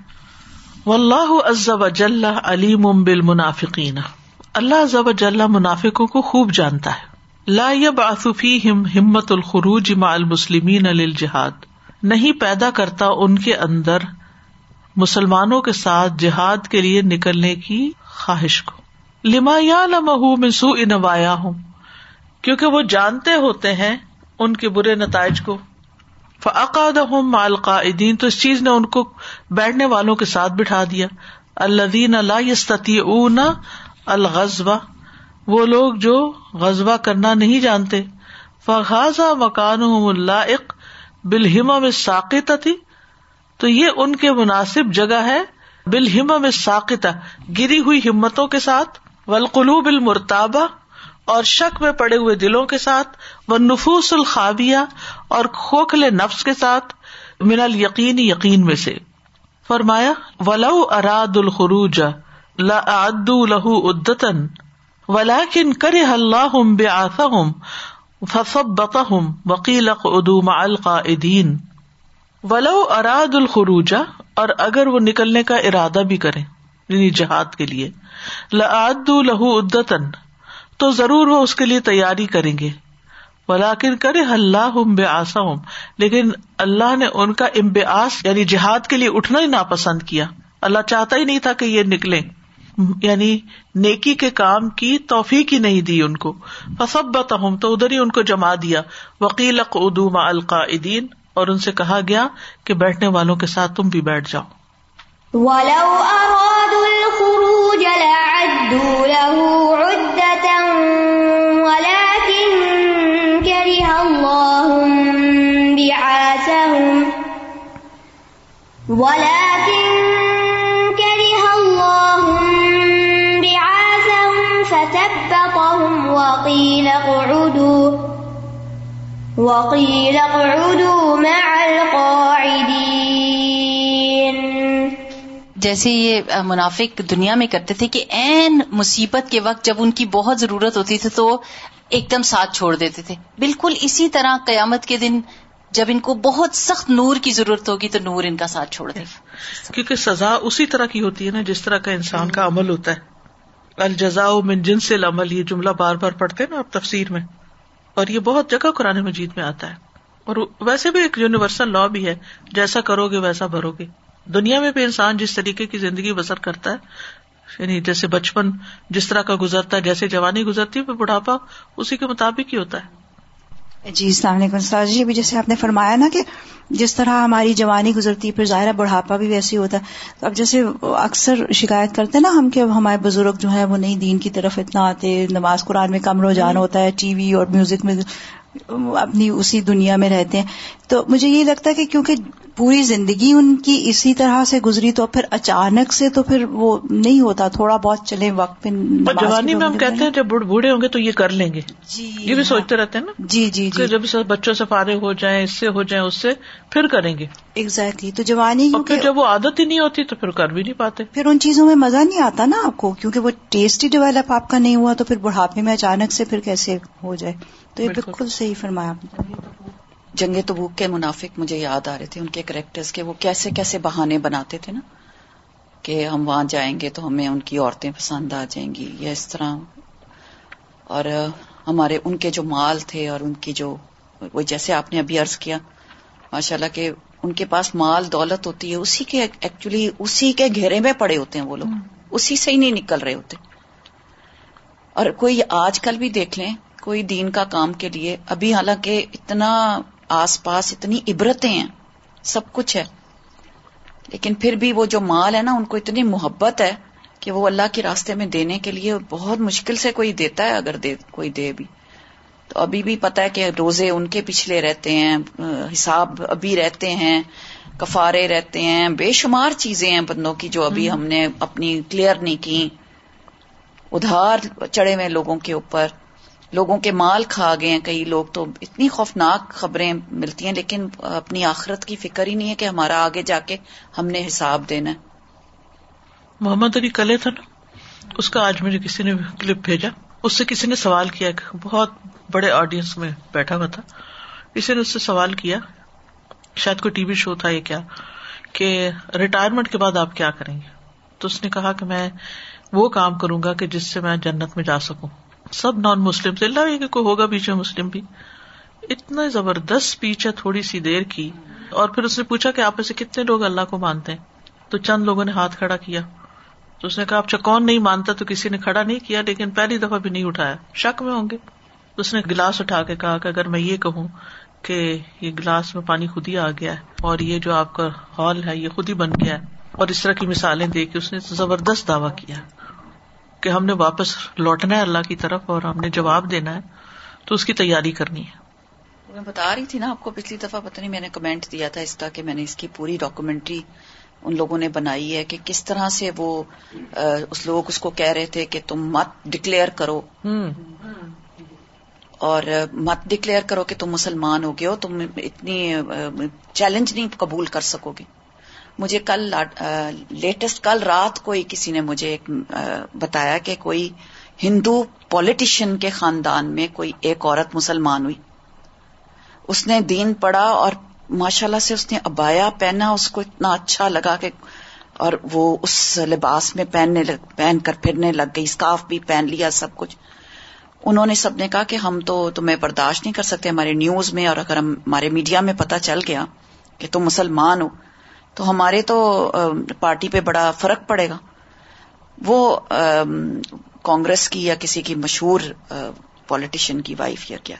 و اللہ ازب اجلّہ علیم بال منافقین اللہ ازب اجلّہ منافقوں کو خوب جانتا ہے۔ لا یب آصفی ہمت الخروج ما المسلمین الجہاد نہیں پیدا کرتا ان کے اندر مسلمانوں کے ساتھ جہاد کے لیے نکلنے کی خواہش کو۔ لما یا لمح مسو انوایا ہوں کیونکہ وہ جانتے ہوتے ہیں ان کے برے نتائج کو۔ فعقاد ہوں مال قائدین تو اس چیز نے ان کو بیٹھنے والوں کے ساتھ بٹھا دیا۔ اللہ دین اللہ یستتی اون الغذبہ وہ لوگ جو غذبہ کرنا نہیں جانتے۔ فغازہ مکان اللہ بالہما میں ساقت تھی تو یہ ان کے مناسب جگہ ہے بالہما میں ساقتا گری ہوئی ہمتوں کے ساتھ ولقلوب المرتابہ، اور شک میں پڑے ہوئے دلوں کے ساتھ وہ نفوس الخابیہ، اور کھوکھلے نفس کے ساتھ، من القین یقین میں سے۔ فرمایا، ولو اراد الخروج لعدوا له ادتن ولكن كره الله بعاثهم فثبطهم وقيل اقعدوا مع القائدين ولو اراد الخروجا اور اگر وہ نکلنے کا ارادہ بھی کرے یعنی جہاد کے لیے لعد لہو ادتن تو ضرور وہ اس کے لیے تیاری کریں گے۔ ولاکن کرے اللہ بے آسا ہوں لیکن اللہ نے ان کا امبیاس یعنی جہاد کے لیے اٹھنا ہی ناپسند کیا۔ اللہ چاہتا ہی نہیں تھا کہ یہ نکلے یعنی نیکی کے کام کی توفیق ہی نہیں دی ان کو۔ فسبت ہوں تو ادھر ہی ان کو جما دیا۔ وکیل ادوما القاعدین اور ان سے کہا گیا کہ بیٹھنے والوں کے ساتھ تم بھی بیٹھ جاؤ۔ ولو أرادوا الخروج لعدوا له عدة ولكن كره الله بعاثهم ولكن كره الله بعاثهم فثبطهم وقيل اقعدوا وقيل اقعدوا مع القاعدين. جیسے یہ منافق دنیا میں کرتے تھے کہ این مصیبت کے وقت جب ان کی بہت ضرورت ہوتی تھی تو ایک دم ساتھ چھوڑ دیتے تھے۔ بالکل اسی طرح قیامت کے دن جب ان کو بہت سخت نور کی ضرورت ہوگی تو نور ان کا ساتھ چھوڑ دے۔ کیونکہ سزا اسی طرح کی ہوتی ہے نا جس طرح کا انسان کا عمل ہوتا ہے۔ الجزا من جنس العمل یہ جملہ بار بار پڑھتے نا آپ تفسیر میں۔ اور یہ بہت جگہ قرآن مجید میں آتا ہے۔ اور ویسے بھی ایک یونیورسل لا بھی ہے، جیسا کرو گے ویسا بھرو گے دنیا میں بھی انسان جس طریقے کی زندگی بسر کرتا ہے یعنی جیسے بچپن جس طرح کا گزرتا ہے، جیسے جوانی گزرتی ہے بڑھاپا اسی کے مطابق ہی ہوتا ہے۔ جی السلام علیکم سر جی ابھی جیسے آپ نے فرمایا نا کہ جس طرح ہماری جوانی گزرتی پھر ظاہر بڑھاپا بھی ویسے ہوتا ہے۔ تو اب جیسے اکثر شکایت کرتے نا ہم کہ ہمارے بزرگ جو ہے وہ نہیں دین کی طرف اتنا آتے نماز قرآن میں کم رجحان ہوتا ہے ٹی وی اور میوزک میں اپنی اسی دنیا میں رہتے ہیں۔ تو مجھے یہ لگتا ہے کہ کیونکہ پوری زندگی ان کی اسی طرح سے گزری تو پھر اچانک سے تو پھر وہ نہیں ہوتا تھوڑا بہت چلے وقت پہ جوانی میں ہم کہتے ہیں۔ جب بوڑھے ہوں گے تو یہ کر لیں گے۔ جی یہ بھی سوچتے رہتے ہیں نا جی جی جی۔ جب بچوں سے فارغ ہو جائیں اس سے ہو جائیں اس سے۔ پھر کریں گے۔ ایگزیکٹلی تو جوانی پھر جب وہ عادت ہی نہیں ہوتی تو پھر کر بھی نہیں پاتے۔ پھر ان چیزوں میں مزہ نہیں آتا نا آپ کو؟ کیونکہ وہ ٹیسٹ ہی ڈیولپ آپ کا نہیں ہوا تو پھر بڑھاپے میں اچانک سے پھر کیسے ہو جائے؟ تو یہ بالکل۔ صحیح فرمایا جنگ تبوک کے منافق مجھے یاد آ رہے تھے ان کے کریکٹرز کے وہ کیسے کیسے بہانے بناتے تھے نا؟ کہ ہم وہاں جائیں گے تو ہمیں ان کی عورتیں پسند آ جائیں گی یا اس طرح۔ اور ہمارے ان کے جو مال تھے اور ان کی جو وہ جیسے آپ نے ابھی عرض کیا ماشاء اللہ کہ ان کے پاس مال دولت ہوتی ہے اسی کے ایکچولی اسی کے گھیرے میں پڑے ہوتے ہیں وہ لوگ۔ اسی سے ہی نہیں نکل رہے ہوتے۔ اور کوئی آج کل بھی دیکھ لیں کوئی دین کا کام کے لیے ابھی حالانکہ اتنا آس پاس اتنی عبرتیں ہیں سب کچھ ہے۔ لیکن پھر بھی وہ جو مال ہے نا ان کو اتنی محبت ہے کہ وہ اللہ کے راستے میں دینے کے لیے بہت مشکل سے کوئی دیتا ہے اگر دے کوئی دے بھی۔ تو ابھی بھی پتا ہے کہ روزے ان کے پچھلے رہتے ہیں حساب ابھی رہتے ہیں کفارے رہتے ہیں بے شمار چیزیں ہیں بندوں کی جو ابھی ہم نے اپنی کلیئر نہیں کی۔ ادھار چڑھے ہوئے لوگوں کے اوپر لوگوں کے مال کھا گئے ہیں۔ کئی لوگ تو اتنی خوفناک خبریں ملتی ہیں لیکن اپنی آخرت کی فکر ہی نہیں ہے کہ ہمارا آگے جا کے ہم نے حساب دینا ہے۔ محمد علی کلے تھا نا؟ اس کا آج مجھے کسی نے کلپ بھیجا اس سے کسی نے سوال کیا بہت بڑے آڈینس میں بیٹھا ہوا تھا۔ کسی نے اس سے سوال کیا، شاید کوئی ٹی وی شو تھا یہ کیا، کہ ریٹائرمنٹ کے بعد آپ کیا کریں گے؟ تو اس نے کہا کہ میں وہ کام کروں گا کہ جس سے میں جنت میں جا سکوں۔ سب نان مسلم سے اللہ کہ کوئی ہوگا پیچھے مسلم بھی۔ اتنا زبردست پیچھے تھوڑی سی دیر کی۔ اور پھر اس نے پوچھا کہ آپ سے کتنے لوگ اللہ کو مانتے ہیں؟ تو چند لوگوں نے ہاتھ کھڑا کیا۔ تو اس نے کہا اچھا کون نہیں مانتا تو کسی نے کھڑا نہیں کیا، لیکن پہلی دفعہ بھی نہیں اٹھایا۔ شک میں ہوں گے۔ اس نے گلاس اٹھا کے کہا کہ اگر میں یہ کہوں کہ یہ گلاس میں پانی خود ہی آ گیا ہے اور یہ جو آپ کا ہال ہے یہ خود ہی بن گیا ہے اور اس طرح کی مثالیں دے کے اس نے زبردست دعوی کیا کہ ہم نے واپس لوٹنا ہے اللہ کی طرف اور ہم نے جواب دینا ہے تو اس کی تیاری کرنی ہے۔ میں بتا رہی تھی نا آپ کو پچھلی دفعہ پتہ نہیں میں نے کمنٹ دیا تھا اس کا کہ میں نے اس کی پوری ڈاکومینٹری ان لوگوں نے بنائی ہے کہ کس طرح سے وہ اس لوگ اس کو کہہ رہے تھے کہ تم مت ڈکلیئر کرو۔ اور مت ڈکلیئر کرو کہ تم مسلمان ہو گئے ہو، تم اتنی چیلنج نہیں قبول کر سکو گے۔ مجھے کل لیٹسٹ کل رات کو ہی کسی نے مجھے ایک بتایا کہ کوئی ہندو پولیٹیشین کے خاندان میں کوئی ایک عورت مسلمان ہوئی۔ اس نے دین پڑھا اور ماشاء اللہ سے اس نے ابایا پہنا، اس کو اتنا اچھا لگا کہ، اور وہ اس لباس میں پہننے لگ، پہن کر پھرنے لگ گئی، اسکارف بھی پہن لیا، سب کچھ۔ انہوں نے سب نے کہا کہ ہم تو تمہیں برداشت نہیں کر سکتے ہمارے نیوز میں اور اگر ہمارے میڈیا میں پتا چل گیا کہ تم مسلمان ہو، تو ہمارے تو پارٹی پہ بڑا فرق پڑے گا۔ وہ کانگریس کی یا کسی کی مشہور پالیٹیشین کی وائف یا کیا۔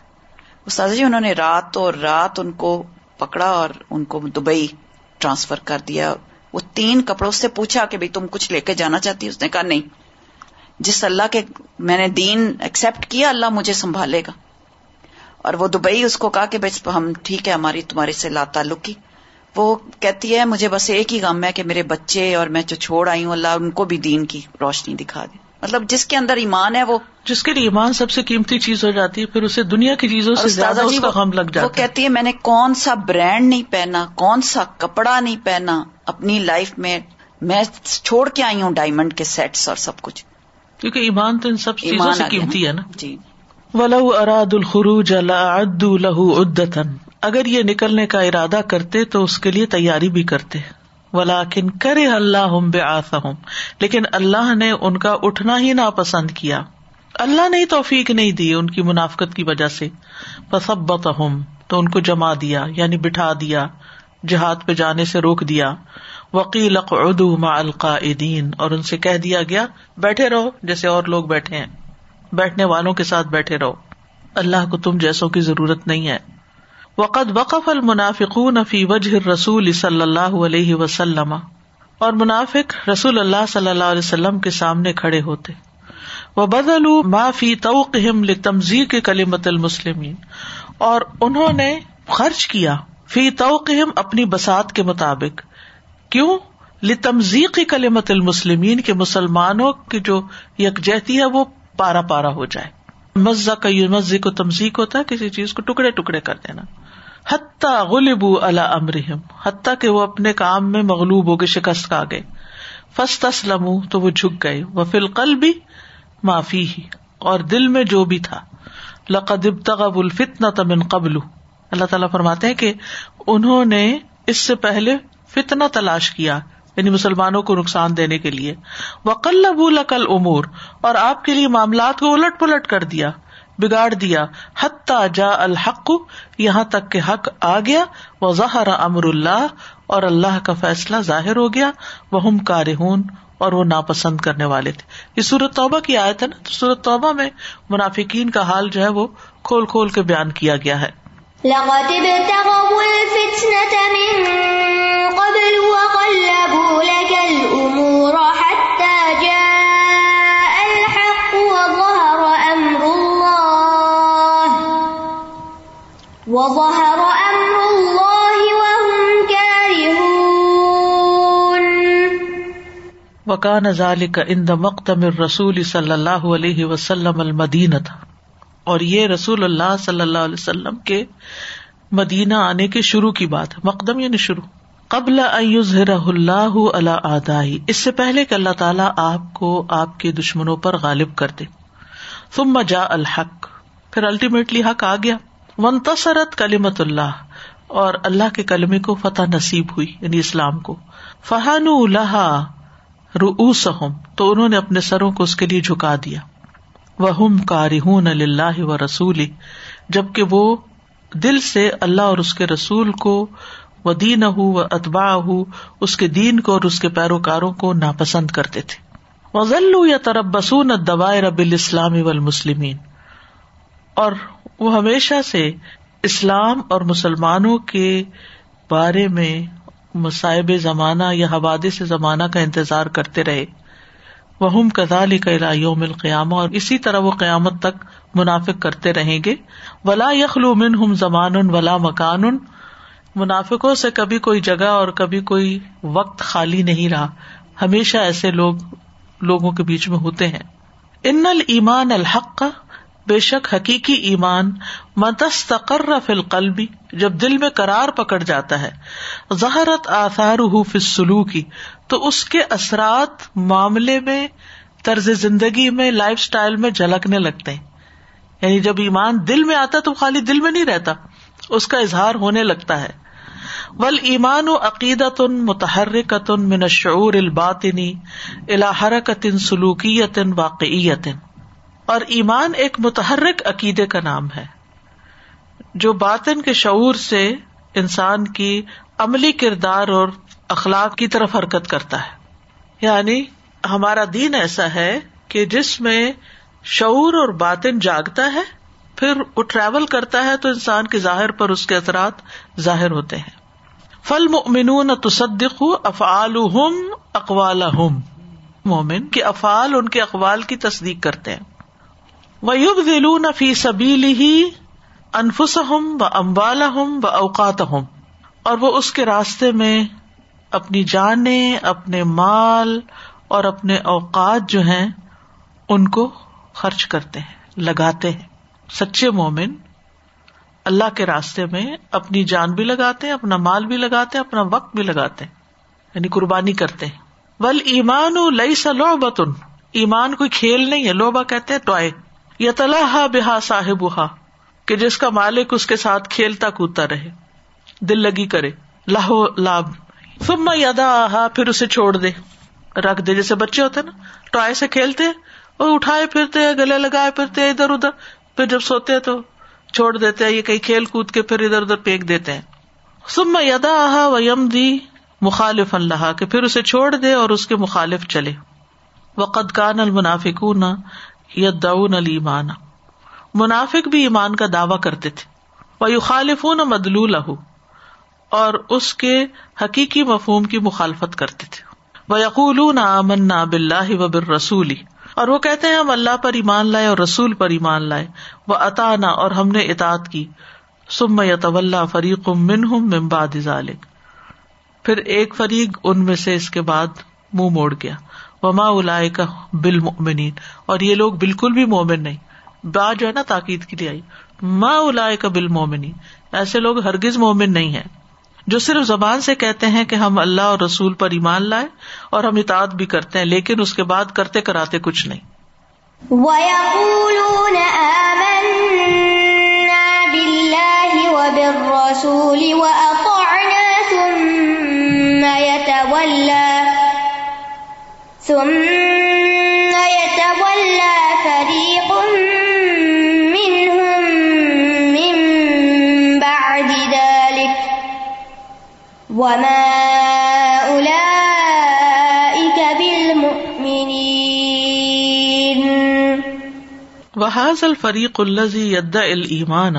استاد جی انہوں نے رات اور رات ان کو پکڑا اور ان کو دبئی ٹرانسفر کر دیا۔ وہ تین کپڑوں سے پوچھا کہ تم کچھ لے کے جانا چاہتی اس نے کہا نہیں۔ جس اللہ کے میں نے دین ایکسپٹ کیا اللہ مجھے سنبھالے گا۔ اور وہ دبئی اس کو کہا کہ ہم ٹھیک ہے ہماری تمہارے سے لا تعلق کی۔ وہ کہتی ہے مجھے بس ایک ہی غم ہے کہ میرے بچے اور میں جو چھوڑ آئی ہوں اللہ ان کو بھی دین کی روشنی دکھا دے۔ مطلب جس کے اندر ایمان ہے وہ جس کے لیے ایمان سب سے قیمتی چیز ہو جاتی ہے پھر اسے دنیا کی چیزوں سے زیادہ جی اس کا غم لگ جاتا وہ کہتی ہے میں نے کون سا برانڈ نہیں پہنا کون سا کپڑا نہیں پہنا اپنی لائف میں میں چھوڑ کے آئی ہوں ڈائمنڈ کے سیٹس اور سب کچھ۔ کیونکہ ایمان تو ان سب چیزوں سے قیمتی ہے نا؟ جی۔ ولو اراد الخروج لعدوا له عدتا اگر یہ نکلنے کا ارادہ کرتے تو اس کے لیے تیاری بھی کرتے۔ ولاکن کرے اللہ بے ہوں لیکن اللہ نے ان کا اٹھنا ہی ناپسند کیا۔ اللہ نے توفیق نہیں دی ان کی منافقت کی وجہ سے۔ پسبت ہوں تو ان کو جما دیا یعنی بٹھا دیا۔ جہاد پہ جانے سے روک دیا۔ وکیل اقعدوا مع القائدین اور ان سے کہہ دیا گیا، بیٹھے رہو جیسے اور لوگ بیٹھے ہیں۔ بیٹھنے والوں کے ساتھ بیٹھے رہو۔ اللہ کو تم جیسوں کی ضرورت نہیں ہے۔ وقد وقف المنافقون فی وجہ رسول صلی اللہ علیہ وسلم۔ اور منافق رسول اللہ صلی اللہ علیہ وسلم کے سامنے کھڑے ہوتے۔ وہ بدل ما فی توقہم لتمزیق کے کلیمت المسلمین اور انہوں نے خرچ کیا۔ فی توقہم اپنی بسات کے مطابق۔ کیوں؟ لتمزیق کلیمت المسلمین کے مسلمانوں کی جو یکجہتی ہے وہ پارا پارا ہو جائے۔ مزہ کا یہ مسجد کو تمزیق ہوتا ہے، کسی چیز کو ٹکڑے ٹکڑے کر دینا۔ حتیٰ غلب اللہ امرحم حتیٰ کہ وہ اپنے کام میں مغلوب ہو گئے شکست کھا گئے۔ فسٹ اسلم تو وہ جھک گئے۔ وہ فلقل بھی معافی ہی اور دل میں جو بھی تھا۔ لقد ابتغب الفتنا تمن قبل۔ اللہ تعالیٰ فرماتے ہیں کہ انہوں نے اس سے پہلے فتنا تلاش کیا یعنی مسلمانوں کو نقصان دینے کے لیے۔ وقل لقل امور اور آپ کے لیے معاملات کو الٹ پلٹ کر دیا، بگاڑ دیا۔ حتیٰ جا الحق، یہاں تک کہ حق آ گیا۔ وہ ظہر امر اللہ اور اللہ کا فیصلہ ظاہر ہو گیا۔ وہ ہم کارہون، اور وہ ناپسند کرنے والے تھے۔ یہ سورت توبہ کی آیت ہے نا؟ تو سورت توبہ میں منافقین کا حال جو ہے وہ کھول کھول کے بیان کیا گیا ہے۔ لقد ابتغوا الفتنة من قبل وقلبوا لك الأمور حتى جاء الحق وظهر أمر الله. وظهر أمر الله وهم كارهون. وکان ذالک عند مقدم الرسول صلی اللہ علیہ وسلم المدینہ تھا اور یہ رسول اللہ صلی اللہ علیہ وسلم کے مدینہ آنے کے شروع کی بات ہے، مقدم یعنی شروع۔ قبل اللہ اللہ آدائی، اس سے پہلے کہ اللہ تعالیٰ آپ کو آپ کے دشمنوں پر غالب کر دے۔ ثم جا الحق، پھر الٹیمیٹلی حق آ گیا۔ منتصرت کلیمت اللہ، اور اللہ کے کلمے کو فتح نصیب ہوئی یعنی اسلام کو۔ فہان الحا روسم تو انہوں نے اپنے سروں کو اس کے لیے جھکا دیا۔ وہ کارہون اللہ و رسول جبکہ وہ دل سے اللہ اور اس کے رسول کو و دین ہُو و اتبا ہُ اس کے دین کو اور اس کے پیروکاروں کو ناپسند کرتے تھے۔ وزلو یا ترب بسون دوائے رب الاسلام والمسلمین اور وہ ہمیشہ سے اسلام اور مسلمانوں کے بارے میں مصائب زمانہ یا حواد سے زمانہ کا انتظار کرتے رہے۔ وہ کزال کا یوم القیامہ اور اسی طرح وہ قیامت تک منافق کرتے رہیں گے۔ ولا یخلو من ہم زمان ولا مکان منافقوں سے کبھی کوئی جگہ اور کبھی کوئی وقت خالی نہیں رہا۔ ہمیشہ ایسے لوگ، لوگوں کے بیچ میں ہوتے ہیں۔ ان المان الحق، بے شک حقیقی ایمان متس فی القلبی جب دل میں کرار پکڑ جاتا ہے۔ ظہرت آثار سلو کی تو اس کے اثرات معاملے میں، طرز زندگی میں، لائف اسٹائل میں جھلکنے لگتے ہیں۔ یعنی جب ایمان دل میں آتا تو خالی دل میں نہیں رہتا، اس کا اظہار ہونے لگتا ہے۔ ول ایمان و عقیدت ان متحرکت من شعور الباطنی الحرکت سلوکیت واقعیت اور ایمان ایک متحرک عقیدے کا نام ہے، جو باطن کے شعور سے انسان کی عملی کردار اور اخلاق کی طرف حرکت کرتا ہے۔ یعنی ہمارا دین ایسا ہے کہ جس میں شعور اور باطن جاگتا ہے، پھر وہ ٹریول کرتا ہے تو انسان کے ظاہر پر اس کے اثرات ظاہر ہوتے ہیں۔ فل ممنون تصدق افعال ہم اقوال ہم مومن کے افعال ان کے اقوال کی تصدیق کرتے ہیں۔ وہ یوگ دلون فی سبیلی ہی انفس ہم و امبال ہم و اوقات ہم اور وہ اس کے راستے میں اپنی جانے اپنے مال اور اپنے اوقات جو ہیں، ان کو خرچ کرتے ہیں، لگاتے ہیں۔ سچے مومن اللہ کے راستے میں اپنی جان بھی لگاتے ہیں، اپنا مال بھی لگاتے ہیں، اپنا وقت بھی لگاتے ہیں یعنی قربانی کرتے ہیں۔ ول ایمان لئی سلو بتن ایمان کوئی کھیل نہیں ہے لوبا کہتے ہیں ٹوائے۔ یا بحا صاحب کہ جس کا مالک اس کے ساتھ کھیلتا کودتا رہے، دل لگی کرے، لاہو لاب فما یادا پھر اسے چھوڑ دے۔ رکھ دے، جیسے بچے ہوتے نا ٹوائے سے کھیلتے اور اٹھائے پھرتے، گلے لگائے پھرتے ادھر ادھر۔ پھر جب سوتے تو چھوڑ دیتے ہیں، یہ کہیں کھیل کود کے پھر ادھر ادھر پھینک دیتے ہیں۔ سما یادا آہا و یم دی مخالف اللہ کہ پھر اسے چھوڑ دے اور اس کے مخالف چلے۔ وقت کان المنافک دعون علی منافق بھی ایمان کا دعوی کرتے تھے۔ وہ خالف مدلو اور اس کے حقیقی مفہوم کی مخالفت کرتے تھے۔ وہ یقول نہ بلّہ و بر رسولی اور وہ کہتے ہیں، ہم اللہ پر ایمان لائے اور رسول پر ایمان لائے۔ وہ اطانا اور ہم نے اطاط کی۔ سم یتول فریق من ہم ممباد ذالک پھر ایک فریق ان میں سے اس کے بعد منہ موڑ گیا۔ وما الا کا بل اور یہ لوگ بالکل بھی مومن نہیں۔ بات جو ہے نا تاکید کے لیے آئی۔ ماں الا کا بل مومنی ایسے لوگ ہرگز مومن نہیں ہے جو صرف زبان سے کہتے ہیں کہ ہم اللہ اور رسول پر ایمان لائے اور ہم اطاعت بھی کرتے ہیں، لیکن اس کے بعد کرتے کراتے کچھ نہیں۔ وَيَقُولُونَ آمَنَّا بِاللَّهِ وَبِالرَّسُولِ وَأَطَعْنَا ثُمَّ يَتَوَلَّى ثُمَّ وَمَا أُولَئِكَ بِالْمُؤْمِنِينَ وحاظ الفریق الزی ید المان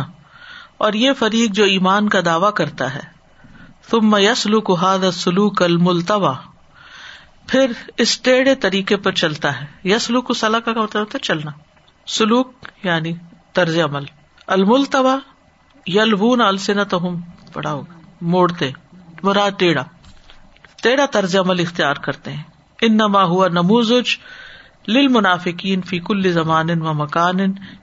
اور یہ فریق جو ایمان کا دعوی کرتا ہے۔ ثم یسلک هذا السلوک الملتوا پھر اس ٹیڑھے طریقے پر چلتا ہے۔ یسلوک صلاح کا مطلب ہوتا ہے چلنا۔ سلوک یعنی طرز عمل۔ الملتوا یلوون السنتہم پڑا ہوگا، موڑتے۔ مراد ٹیڑھا۔ ٹیڑھا طرز عمل اختیار کرتے ہیں۔ انما ہوا نموزج للمنافقین فی کل زمان و مکان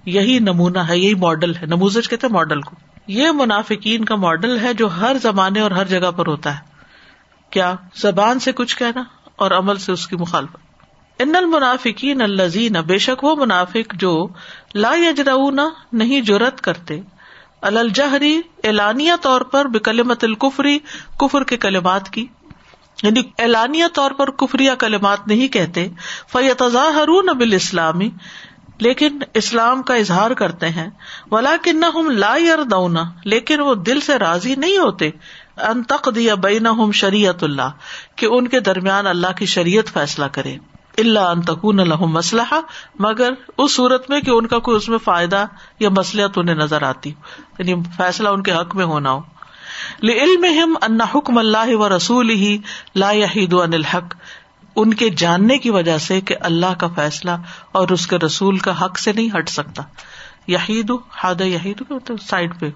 یہی نمونہ ہے، یہی ماڈل ہے۔ نموزج کہتے ہیں ماڈل کو۔ یہ منافقین کا ماڈل ہے جو ہر زمانے اور ہر جگہ پر ہوتا ہے۔ کیا زبان سے کچھ کہنا اور عمل سے اس کی مخالفت؟ ان المنافقین الزین بے شک وہ منافق جو لا یجرؤون، نہیں جرت کرتے الجہری، اعلانیہ طور پر بکلمت الکفری کفر کے کلمات کی۔ یعنی اعلانیہ طور پر کفری یا کلمات نہیں کہتے فیتضا ہرون بال اسلامی لیکن اسلام کا اظہار کرتے ہیں۔ ولا کن ہم لا یردونا لیکن وہ دل سے راضی نہیں ہوتے۔ ان تقدی بین ہم شریعت اللہ، کہ ان کے درمیان اللہ کی شریعت فیصلہ کرے۔ اللہ ان تکون الحم مسلح مگر اس صورت میں کہ ان کا کوئی اس میں فائدہ یا مسلحت انہیں نظر آتی۔ یعنی فیصلہ ان کے حق میں ہونا ہو۔ علم ان حکم اللہ و رسول ہی لا یحید عن الحق، ان کے جاننے کی وجہ سے کہ اللہ کا فیصلہ اور اس کے رسول کا حق سے نہیں ہٹ سکتا۔ یحید ہاد یحید، سائڈ پہ۔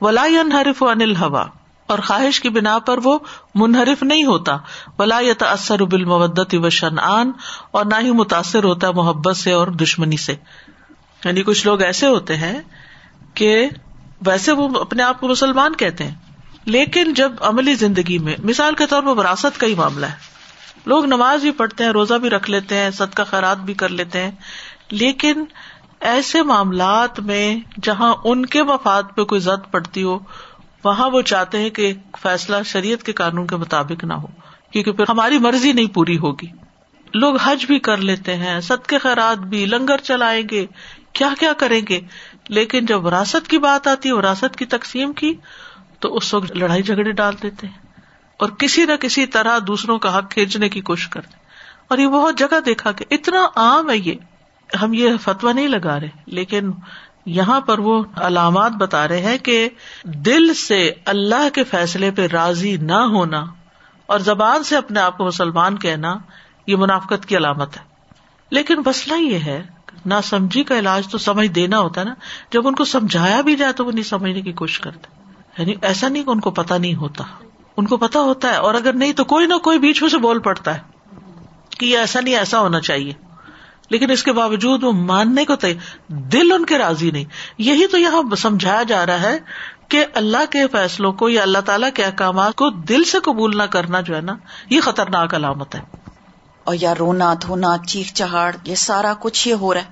ولا حرف عن الحوا اور خواہش کی بنا پر وہ منحرف نہیں ہوتا۔ ولا یا تأثر بالمودت و شنعان اور نہ ہی متاثر ہوتا محبت سے اور دشمنی سے۔ یعنی کچھ لوگ ایسے ہوتے ہیں کہ ویسے وہ اپنے آپ کو مسلمان کہتے ہیں۔ لیکن جب عملی زندگی میں، مثال کے طور پر وراثت کا ہی معاملہ ہے۔ لوگ نماز بھی پڑھتے ہیں، روزہ بھی رکھ لیتے ہیں سد کا خیرات بھی کر لیتے ہیں۔ لیکن ایسے معاملات میں جہاں ان کے مفاد پہ کوئی زد پڑتی ہو وہاں وہ چاہتے ہیں کہ فیصلہ شریعت کے قانون کے مطابق نہ ہو، کیونکہ پھر ہماری مرضی نہیں پوری ہوگی۔ لوگ حج بھی کر لیتے ہیں سد کے خیرات بھی، لنگر چلائیں گے، کیا کیا کریں گے۔ لیکن جب وراثت کی بات آتی ہے وراثت کی تقسیم کی، تو اس وقت لڑائی جھگڑے ڈال دیتے ہیں۔ اور کسی نہ کسی طرح دوسروں کا حق کھینچنے کی کوشش کرتے اور یہ بہت جگہ دیکھا کہ اتنا عام ہے یہ۔ ہم یہ فتوا نہیں لگا رہے، لیکن یہاں پر وہ علامات بتا رہے ہیں کہ دل سے اللہ کے فیصلے پہ راضی نہ ہونا اور زبان سے اپنے آپ کو مسلمان کہنا، یہ منافقت کی علامت ہے۔ لیکن مسئلہ یہ ہے نہ سمجھی کا علاج تو سمجھ دینا ہوتا ہے نا۔ جب ان کو سمجھایا بھی جائے تو وہ نہیں سمجھنے کی کوشش کرتے۔ یعنی ایسا نہیں کہ ان کو پتا نہیں ہوتا۔ ان کو پتا ہوتا ہے اور اگر نہیں تو کوئی نہ کوئی بیچ میں سے بول پڑتا ہے کہ یہ ایسا نہیں، ایسا ہونا چاہیے۔ لیکن اس کے باوجود وہ ماننے کو دل ان کے راضی نہیں۔ یہی تو یہاں سمجھایا جا رہا ہے کہ اللہ کے فیصلوں کو یا اللہ تعالیٰ کے احکامات کو دل سے قبول نہ کرنا جو ہے نا یہ خطرناک علامت ہے۔ اور یا رونا دھونا چیخ چہاڑ یہ سارا کچھ یہ ہو رہا ہے۔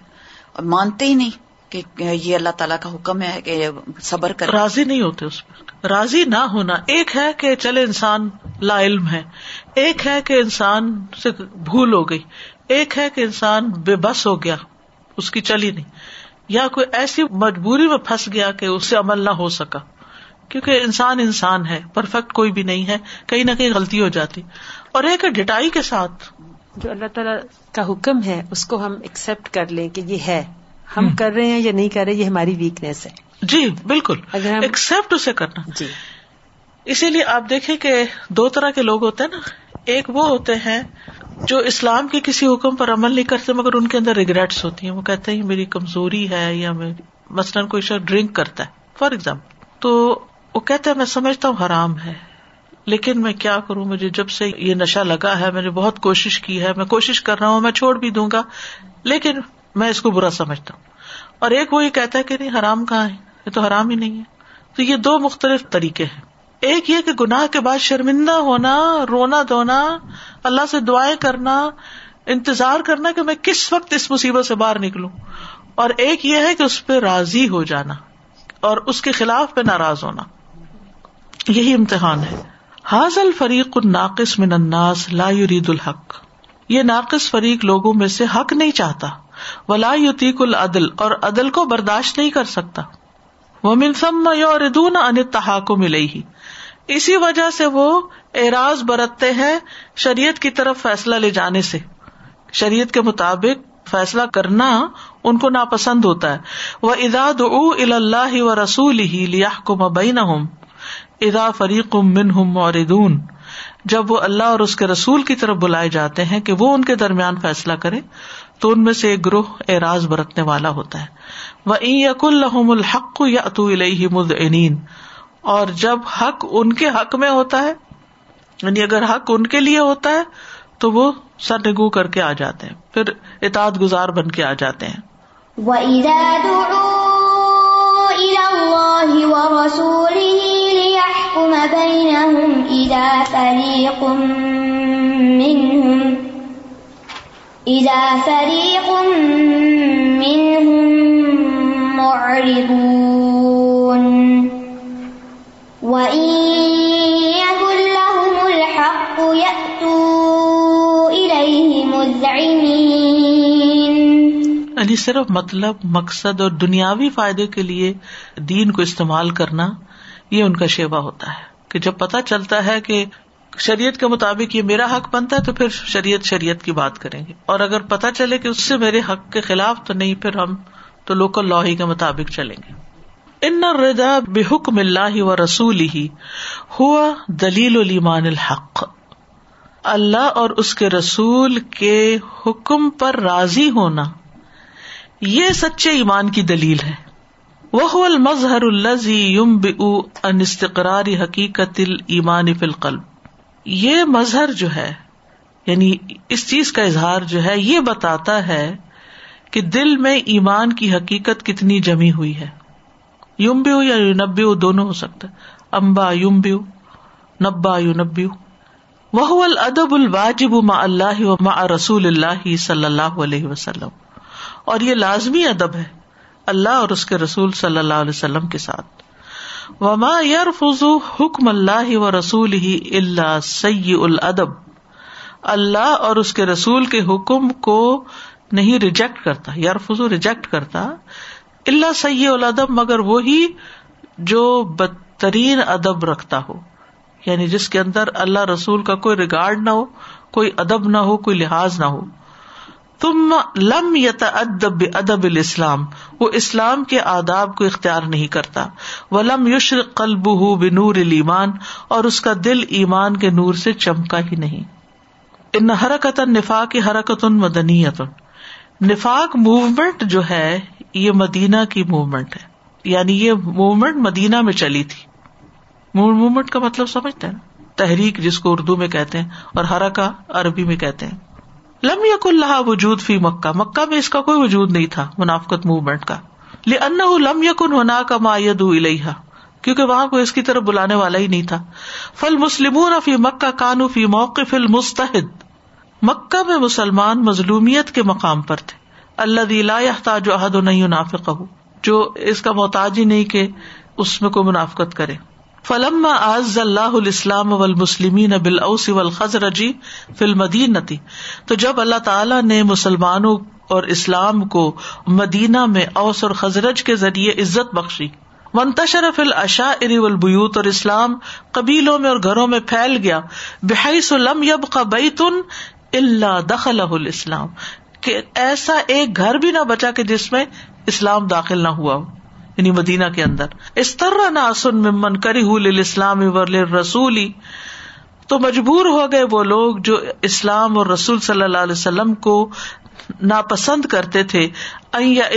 اور مانتے ہی نہیں کہ یہ اللہ تعالیٰ کا حکم ہے کہ صبر کر راضی نہیں ہوتے اس پر۔ راضی نہ ہونا۔ ایک ہے کہ چلے انسان لا علم ہے۔ ایک ہے کہ انسان سے بھول ہو گئی۔ ایک ہے کہ انسان بے بس ہو گیا اس کی چلی نہیں یا کوئی ایسی مجبوری میں پھنس گیا کہ اس سے عمل نہ ہو سکا۔ کیونکہ انسان انسان ہے پرفیکٹ کوئی بھی نہیں ہے کہیں نہ کہیں غلطی ہو جاتی۔ اور ایک ڈٹائی کے ساتھ۔ جو اللہ تعالیٰ کا حکم ہے اس کو ہم ایکسپٹ کر لیں کہ یہ ہے۔ ہم کر رہے ہیں یا نہیں کر رہے یہ ہماری ویکنیس ہے۔ جی بالکل۔ ایکسپٹ اسے کرنا۔ جی۔ اسی لیے آپ دیکھیں کہ دو طرح کے لوگ ہوتے ہیں نا۔ ایک وہ ہوتے ہیں جو اسلام کے کسی حکم پر عمل نہیں کرتے مگر ان کے اندر ریگریٹس ہوتی ہیں۔ وہ کہتے ہیں میری کمزوری ہے، یا میری مثلاً کوئی شخص ڈرنک کرتا ہے فار ایگزامپل تو وہ کہتے ہیں، میں سمجھتا ہوں حرام ہے، لیکن میں کیا کروں؟ مجھے جب سے یہ نشہ لگا ہے، میں نے بہت کوشش کی ہے، میں کوشش کر رہا ہوں، میں چھوڑ بھی دوں گا، لیکن میں اس کو برا سمجھتا ہوں۔ اور ایک وہ یہ کہتا ہے کہ نہیں، حرام کہاں ہے؟ یہ تو حرام ہی نہیں ہے۔ تو یہ دو مختلف طریقے ہیں۔ ایک یہ کہ گناہ کے بعد شرمندہ ہونا، رونا دھونا، اللہ سے دعائیں کرنا، انتظار کرنا کہ میں کس وقت اس مصیبت سے باہر نکلوں۔ اور ایک یہ ہے کہ اس پہ راضی ہو جانا اور اس کے خلاف پہ ناراض ہونا۔ یہی امتحان ہے۔ حاضل فریق الناقص من الناس لا يريد الحق۔ یہ ناقص فریق لوگوں میں سے حق نہیں چاہتا۔ ولا یتیق العدل اور عدل کو برداشت نہیں کر سکتا۔ وہ من ثم یوردون ان التحاکم الیہ اسی وجہ سے وہ اعراض برتتے ہیں شریعت کی طرف فیصلہ لے جانے سے۔ شریعت کے مطابق فیصلہ کرنا ان کو ناپسند ہوتا ہے۔ وہ ادا دعو اللہ و رسول ہی لیاحکم بینہم ادا فریق منہم موردون جب وہ اللہ اور اس کے رسول کی طرف بلائے جاتے ہیں کہ وہ ان کے درمیان فیصلہ کرے، تو ان میں سے ایک گروہ اعراض برتنے والا ہوتا ہے۔ وہ یق الحم الحق یا اتو الہ مدعنین اور جب حق ان کے حق میں ہوتا ہے یعنی اگر حق ان کے لیے ہوتا ہے، تو وہ سر نگو کر کے آ جاتے ہیں، پھر اطاعت گزار بن کے آ جاتے ہیں۔ وَإِذَا دُعُوا إِلَى اللَّهِ وَرَسُولِهِ لِيَحْكُمَ بَيْنَهُمْ إِذَا فَرِيقٌ مِّنْهُمْ إِذَا فَرِيقٌ مِّنْهُمْ مُعْرِضُونَ وَإِن يَكُن لَّهُمُ الْحَقُّ يَأْتُوا إِلَيْهِ مُذْعِنِينَ یعنی صرف مطلب مقصد اور دنیاوی فائدے کے لیے دین کو استعمال کرنا، یہ ان کا شیوا ہوتا ہے۔ کہ جب پتا چلتا ہے کہ شریعت کے مطابق یہ میرا حق بنتا ہے، تو پھر شریعت شریعت کی بات کریں گے۔ اور اگر پتا چلے کہ اس سے میرے حق کے خلاف تو نہیں، پھر ہم تو لوکل لا ہی کے مطابق چلیں گے۔ ان ردا بحکم اللہ و رسول ہی ہوا دلیل المان الحق۔ اللہ اور اس کے رسول کے حکم پر راضی ہونا یہ سچے ایمان کی دلیل ہے۔ وہ المظہر الزی یم ان استقرار حقیقت المان فی یہ مظہر جو ہے یعنی اس چیز کا اظہار جو ہے، یہ بتاتا ہے کہ دل میں ایمان کی حقیقت کتنی جمی ہوئی ہے۔ یوم یا یونبیو دونوں ہو سکتا ہے۔ امبا یوم بیو نبا یونبیو وہ الادب الواجب ما اللہ و ما رسول اللہ صلی اللہ علیہ وسلم۔ اور یہ لازمی ادب ہے اللہ اور اس کے رسول صلی اللہ علیہ وسلم کے ساتھ۔ وما یار فضو حکم اللہ و رسول ہی اللہ سی الادب۔ اللہ اور اس کے رسول کے حکم کو نہیں ریجیکٹ کرتا یار فضو ریجیکٹ کرتا اللہ سی الادب مگر وہی جو بدترین ادب رکھتا ہو۔ یعنی جس کے اندر اللہ رسول کا کوئی ریگارڈ نہ ہو، کوئی ادب نہ ہو، کوئی لحاظ نہ ہو۔ تم لم یت ادب ادب الاسلام، وہ اسلام کے آداب کو اختیار نہیں کرتا۔ وہ لم یشر قلب ہُ بنور ایمان اور اس کا دل ایمان کے نور سے چمکا ہی نہیں۔ ان حرکت نفاق حرکت مدنیت۔ نفاق موومنٹ جو ہے یہ مدینہ کی موومنٹ ہے۔ یعنی یہ موومنٹ مدینہ میں چلی تھی۔ موومنٹ کا مطلب سمجھتے ہیں۔ تحریک جس کو اردو میں کہتے ہیں اور ہرکا عربی میں کہتے ہیں۔ لم یک اللہ وجود فی مکہ۔ مکہ میں اس کا کوئی وجود نہیں تھا منافقت موومنٹ کا۔ لن لم یکن ہونا کا مایاد الحا کیونکہ وہاں کوئی اس کی طرف بلانے والا ہی نہیں تھا۔ فل مسلم فی مکہ کانو فی موقف المستحد۔ مکہ میں مسلمان مظلومیت کے مقام پر تھے۔ اللہ دلا تاج عہد و نہیں نافق جو اس کا محتاج ہی نہیں کہ اس میں کوئی منافقت کرے۔ فلم آز اللہ الاسلام والمسلمین بالاوس والخزرج فی المدینتی تو جب اللہ تعالیٰ نے مسلمانوں اور اسلام کو مدینہ میں اوس اور خزرج کے ذریعے عزت بخشی۔ منتشر فی الاشاعر والبیوت، اور اسلام قبیلوں میں اور گھروں میں پھیل گیا۔ بحیث لم یبقى بیت الا دخلہ الاسلام۔ کہ ایسا ایک گھر بھی نہ بچا کہ جس میں اسلام داخل نہ ہوا ہو یعنی مدینہ کے اندر۔ اس طرح نہ سن ممن کری اسلام رسولی تو مجبور ہو گئے وہ لوگ جو اسلام اور رسول صلی اللہ علیہ وسلم کو ناپسند کرتے تھے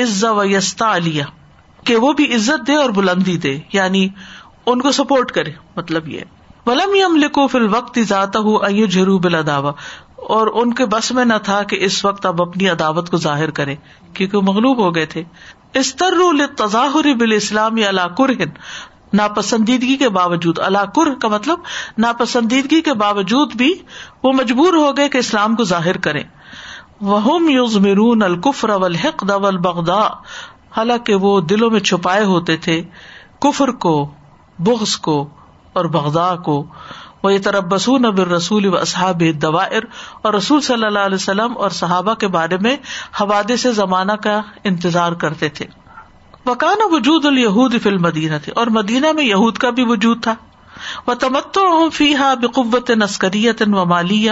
عز و یستا علیہ کہ وہ بھی عزت دے اور بلندی دے یعنی ان کو سپورٹ کرے مطلب یہ۔ ولم یم لکھو فی الوقت ذاتا ہوں جھرو بلا اور ان کے بس میں نہ تھا کہ اس وقت اب اپنی عداوت کو ظاہر کرے، کیونکہ مغلوب ہو گئے تھے۔ اس طرح تظاہر بال اسلام یا ناپسندیدگی کے باوجود۔ اللہ کا مطلب ناپسندیدگی کے باوجود بھی وہ مجبور ہو گئے کہ اسلام کو ظاہر کرے وہ یوز مرون الکفر الحق دول بغدا حالانکہ وہ دلوں میں چھپائے ہوتے تھے کفر کو، بغض کو اور بغدا کو۔ وہ یہ طرف بسون اب رسول و اصحاب دوائر اور رسول صلی اللہ علیہ وسلم اور صحابہ کے بارے میں حوادے سے زمانہ کا انتظار کرتے تھے۔ وکانا وجود الہود فل مدینہ تھے اور مدینہ میں یہود کا بھی وجود تھا۔ وہ تمتو فی ہا بقوت نسکریت و مالیہ۔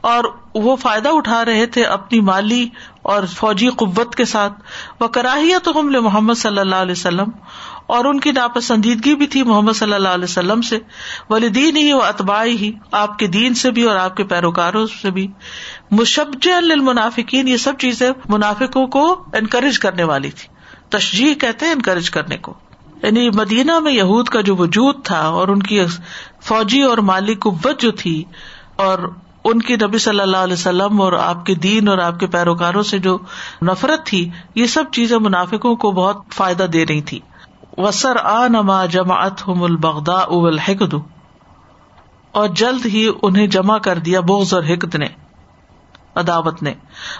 اور وہ فائدہ اٹھا رہے تھے اپنی مالی اور فوجی قوت کے ساتھ۔ وہ کراہیت محمد صلی اللہ علیہ وسلم اور ان کی ناپسندیدگی بھی تھی محمد صلی اللہ علیہ وسلم سے۔ ولیدین ہی و اتبائی ہی، آپ کے دین سے بھی اور آپ کے پیروکاروں سے بھی۔ مشبج المنافقین یہ سب چیزیں منافقوں کو انکریج کرنے والی تھی۔ تشجیح کہتے ہیں انکریج کرنے کو۔ یعنی مدینہ میں یہود کا جو وجود تھا اور ان کی فوجی اور مالی قوت جو تھی اور ان کی نبی صلی اللہ علیہ وسلم اور آپ کے دین اور آپ کے پیروکاروں سے جو نفرت تھی، یہ سب چیزیں منافقوں کو بہت فائدہ دے رہی تھی۔ وسر آ نما جماعت البغدا اول حکد اور جلد ہی انہیں جمع کر دیا بوز اور حکد نے، عداوت نے۔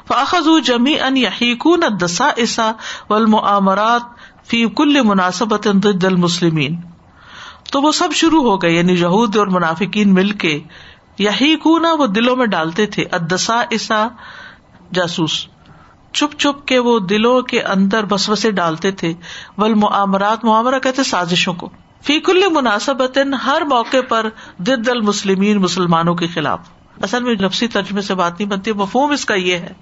فاخذ جمی ان یحیکون دسا اسا والمعامرات فی کل مناسبت ضد المسلمین تو وہ سب شروع ہو گئے یعنی یہود اور منافقین مل کے۔ یہی کونا وہ دلوں میں ڈالتے تھے ادسا اسا جاسوس۔ چھپ چھپ کے وہ دلوں کے اندر بس بسے ڈالتے تھے۔ ول معامرات معامرہ کہتے سازشوں کو۔ فیق مناسبت ہر موقع پر دد المسلمین مسلمانوں کے خلاف۔ اصل میں لفسی ترجمے سے بات نہیں بنتی، مفہوم اس کا یہ ہے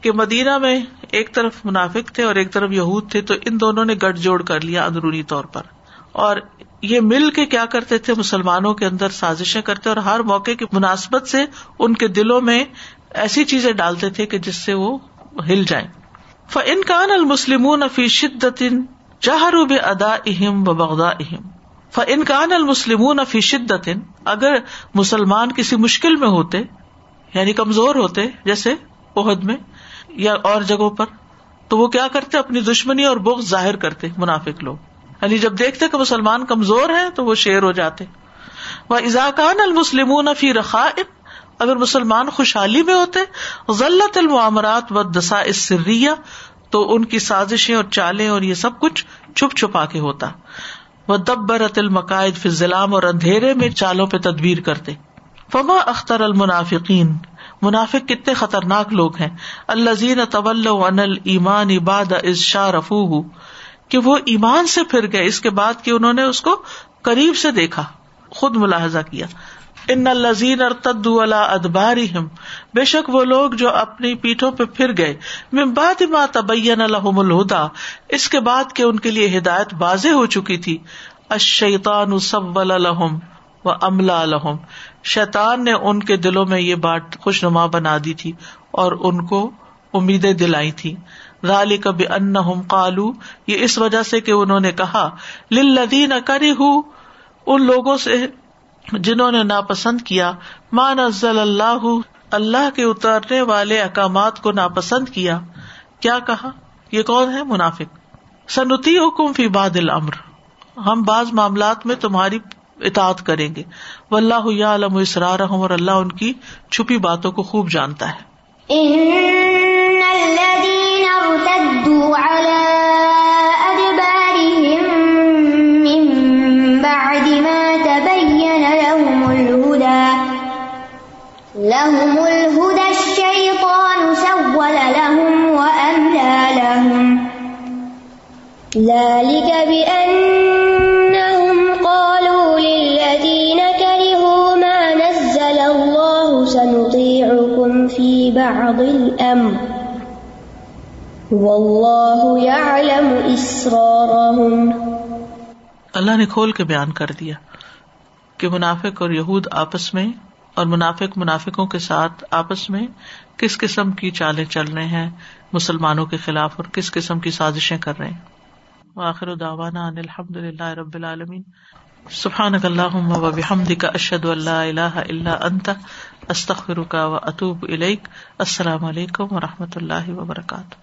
کہ مدینہ میں ایک طرف منافق تھے اور ایک طرف یہود تھے، تو ان دونوں نے گٹ جوڑ کر لیا اندرونی طور پر۔ اور یہ مل کے کیا کرتے تھے؟ مسلمانوں کے اندر سازشیں کرتے اور ہر موقع کی مناسبت سے ان کے دلوں میں ایسی چیزیں ڈالتے تھے کہ جس سے وہ ہل جائیں۔ ف انکان المسلم فی شدت بے ادا اہم و بغدا اہم ف انکان المسلم فی شدت اگر مسلمان کسی مشکل میں ہوتے یعنی کمزور ہوتے، جیسے عہد میں یا اور جگہوں پر، تو وہ کیا کرتے؟ اپنی دشمنی اور بغض ظاہر کرتے، منافق لوگ۔ یعنی جب دیکھتے کہ مسلمان کمزور ہیں، تو وہ شیر ہو جاتے۔ وہ ازاکان المسلم فی رخا اگر مسلمان خوشحالی میں ہوتے غلط المعامرات و دسا سریا تو ان کی سازشیں اور چالیں اور یہ سب کچھ چھپ چھپا کے ہوتا۔ وہ دبرت المقائد فی ضلام اور اندھیرے میں چالوں پہ تدبیر کرتے۔ فما اختر المنافقین؟ منافق کتنے خطرناک لوگ ہیں۔ اللہ زین طول انل ایمان عباد از شاہ رفو کہ وہ ایمان سے پھر گئے، اس کے بعد کہ انہوں نے اس کو قریب سے دیکھا، خود ملاحظہ کیا۔ ان الزین اور تدو اللہ ادبار بے شک وہ لوگ جو اپنی پیٹھوں پہ پھر گئے ممباد ما تبین الحم الہدا، اس کے بعد کہ ان کے لیے ہدایت واضح ہو چکی تھی اشیطان سب الحم و املا الحم شیطان نے ان کے دلوں میں یہ بات خوش نما بنا دی تھی اور ان کو امیدیں دلائی تھی۔ رالی کب ان کالو یہ اس وجہ سے کہ انہوں نے کہا لدین کری ہوں ان لوگوں سے جنہوں نے ناپسند کیا مان ازل اللہ اللہ کے اترنے والے احکامات کو ناپسند کیا۔ کیا کہا؟ یہ کون ہے؟ منافق۔ سنتی حکم فی باد العمر ہم بعض معاملات میں تمہاری اطاعت کریں گے۔ و اللہ عالم اسرار اور اللہ ان کی چھپی باتوں کو خوب جانتا ہے۔ ذلك بأنهم قالوا للذين كرهوا ما نزل الله سنطيعكم في بعض الأمر. والله يعلم إسرارهم. اللہ نے کھول کے بیان کر دیا کہ منافق اور یہود آپس میں اور منافق منافقوں کے ساتھ آپس میں کس قسم کی چالیں چل رہے ہیں، مسلمانوں کے خلاف اور کس قسم کی سازشیں کر رہے ہیں۔ وآخر دعوانا ان الحمد للہ رب العالمین. سبحانک اللہم و بحمدک کا اشد اللہ الہ الا انت، استغفرک و اتوب الیک. السلام علیکم و رحمۃ اللہ وبرکاتہ.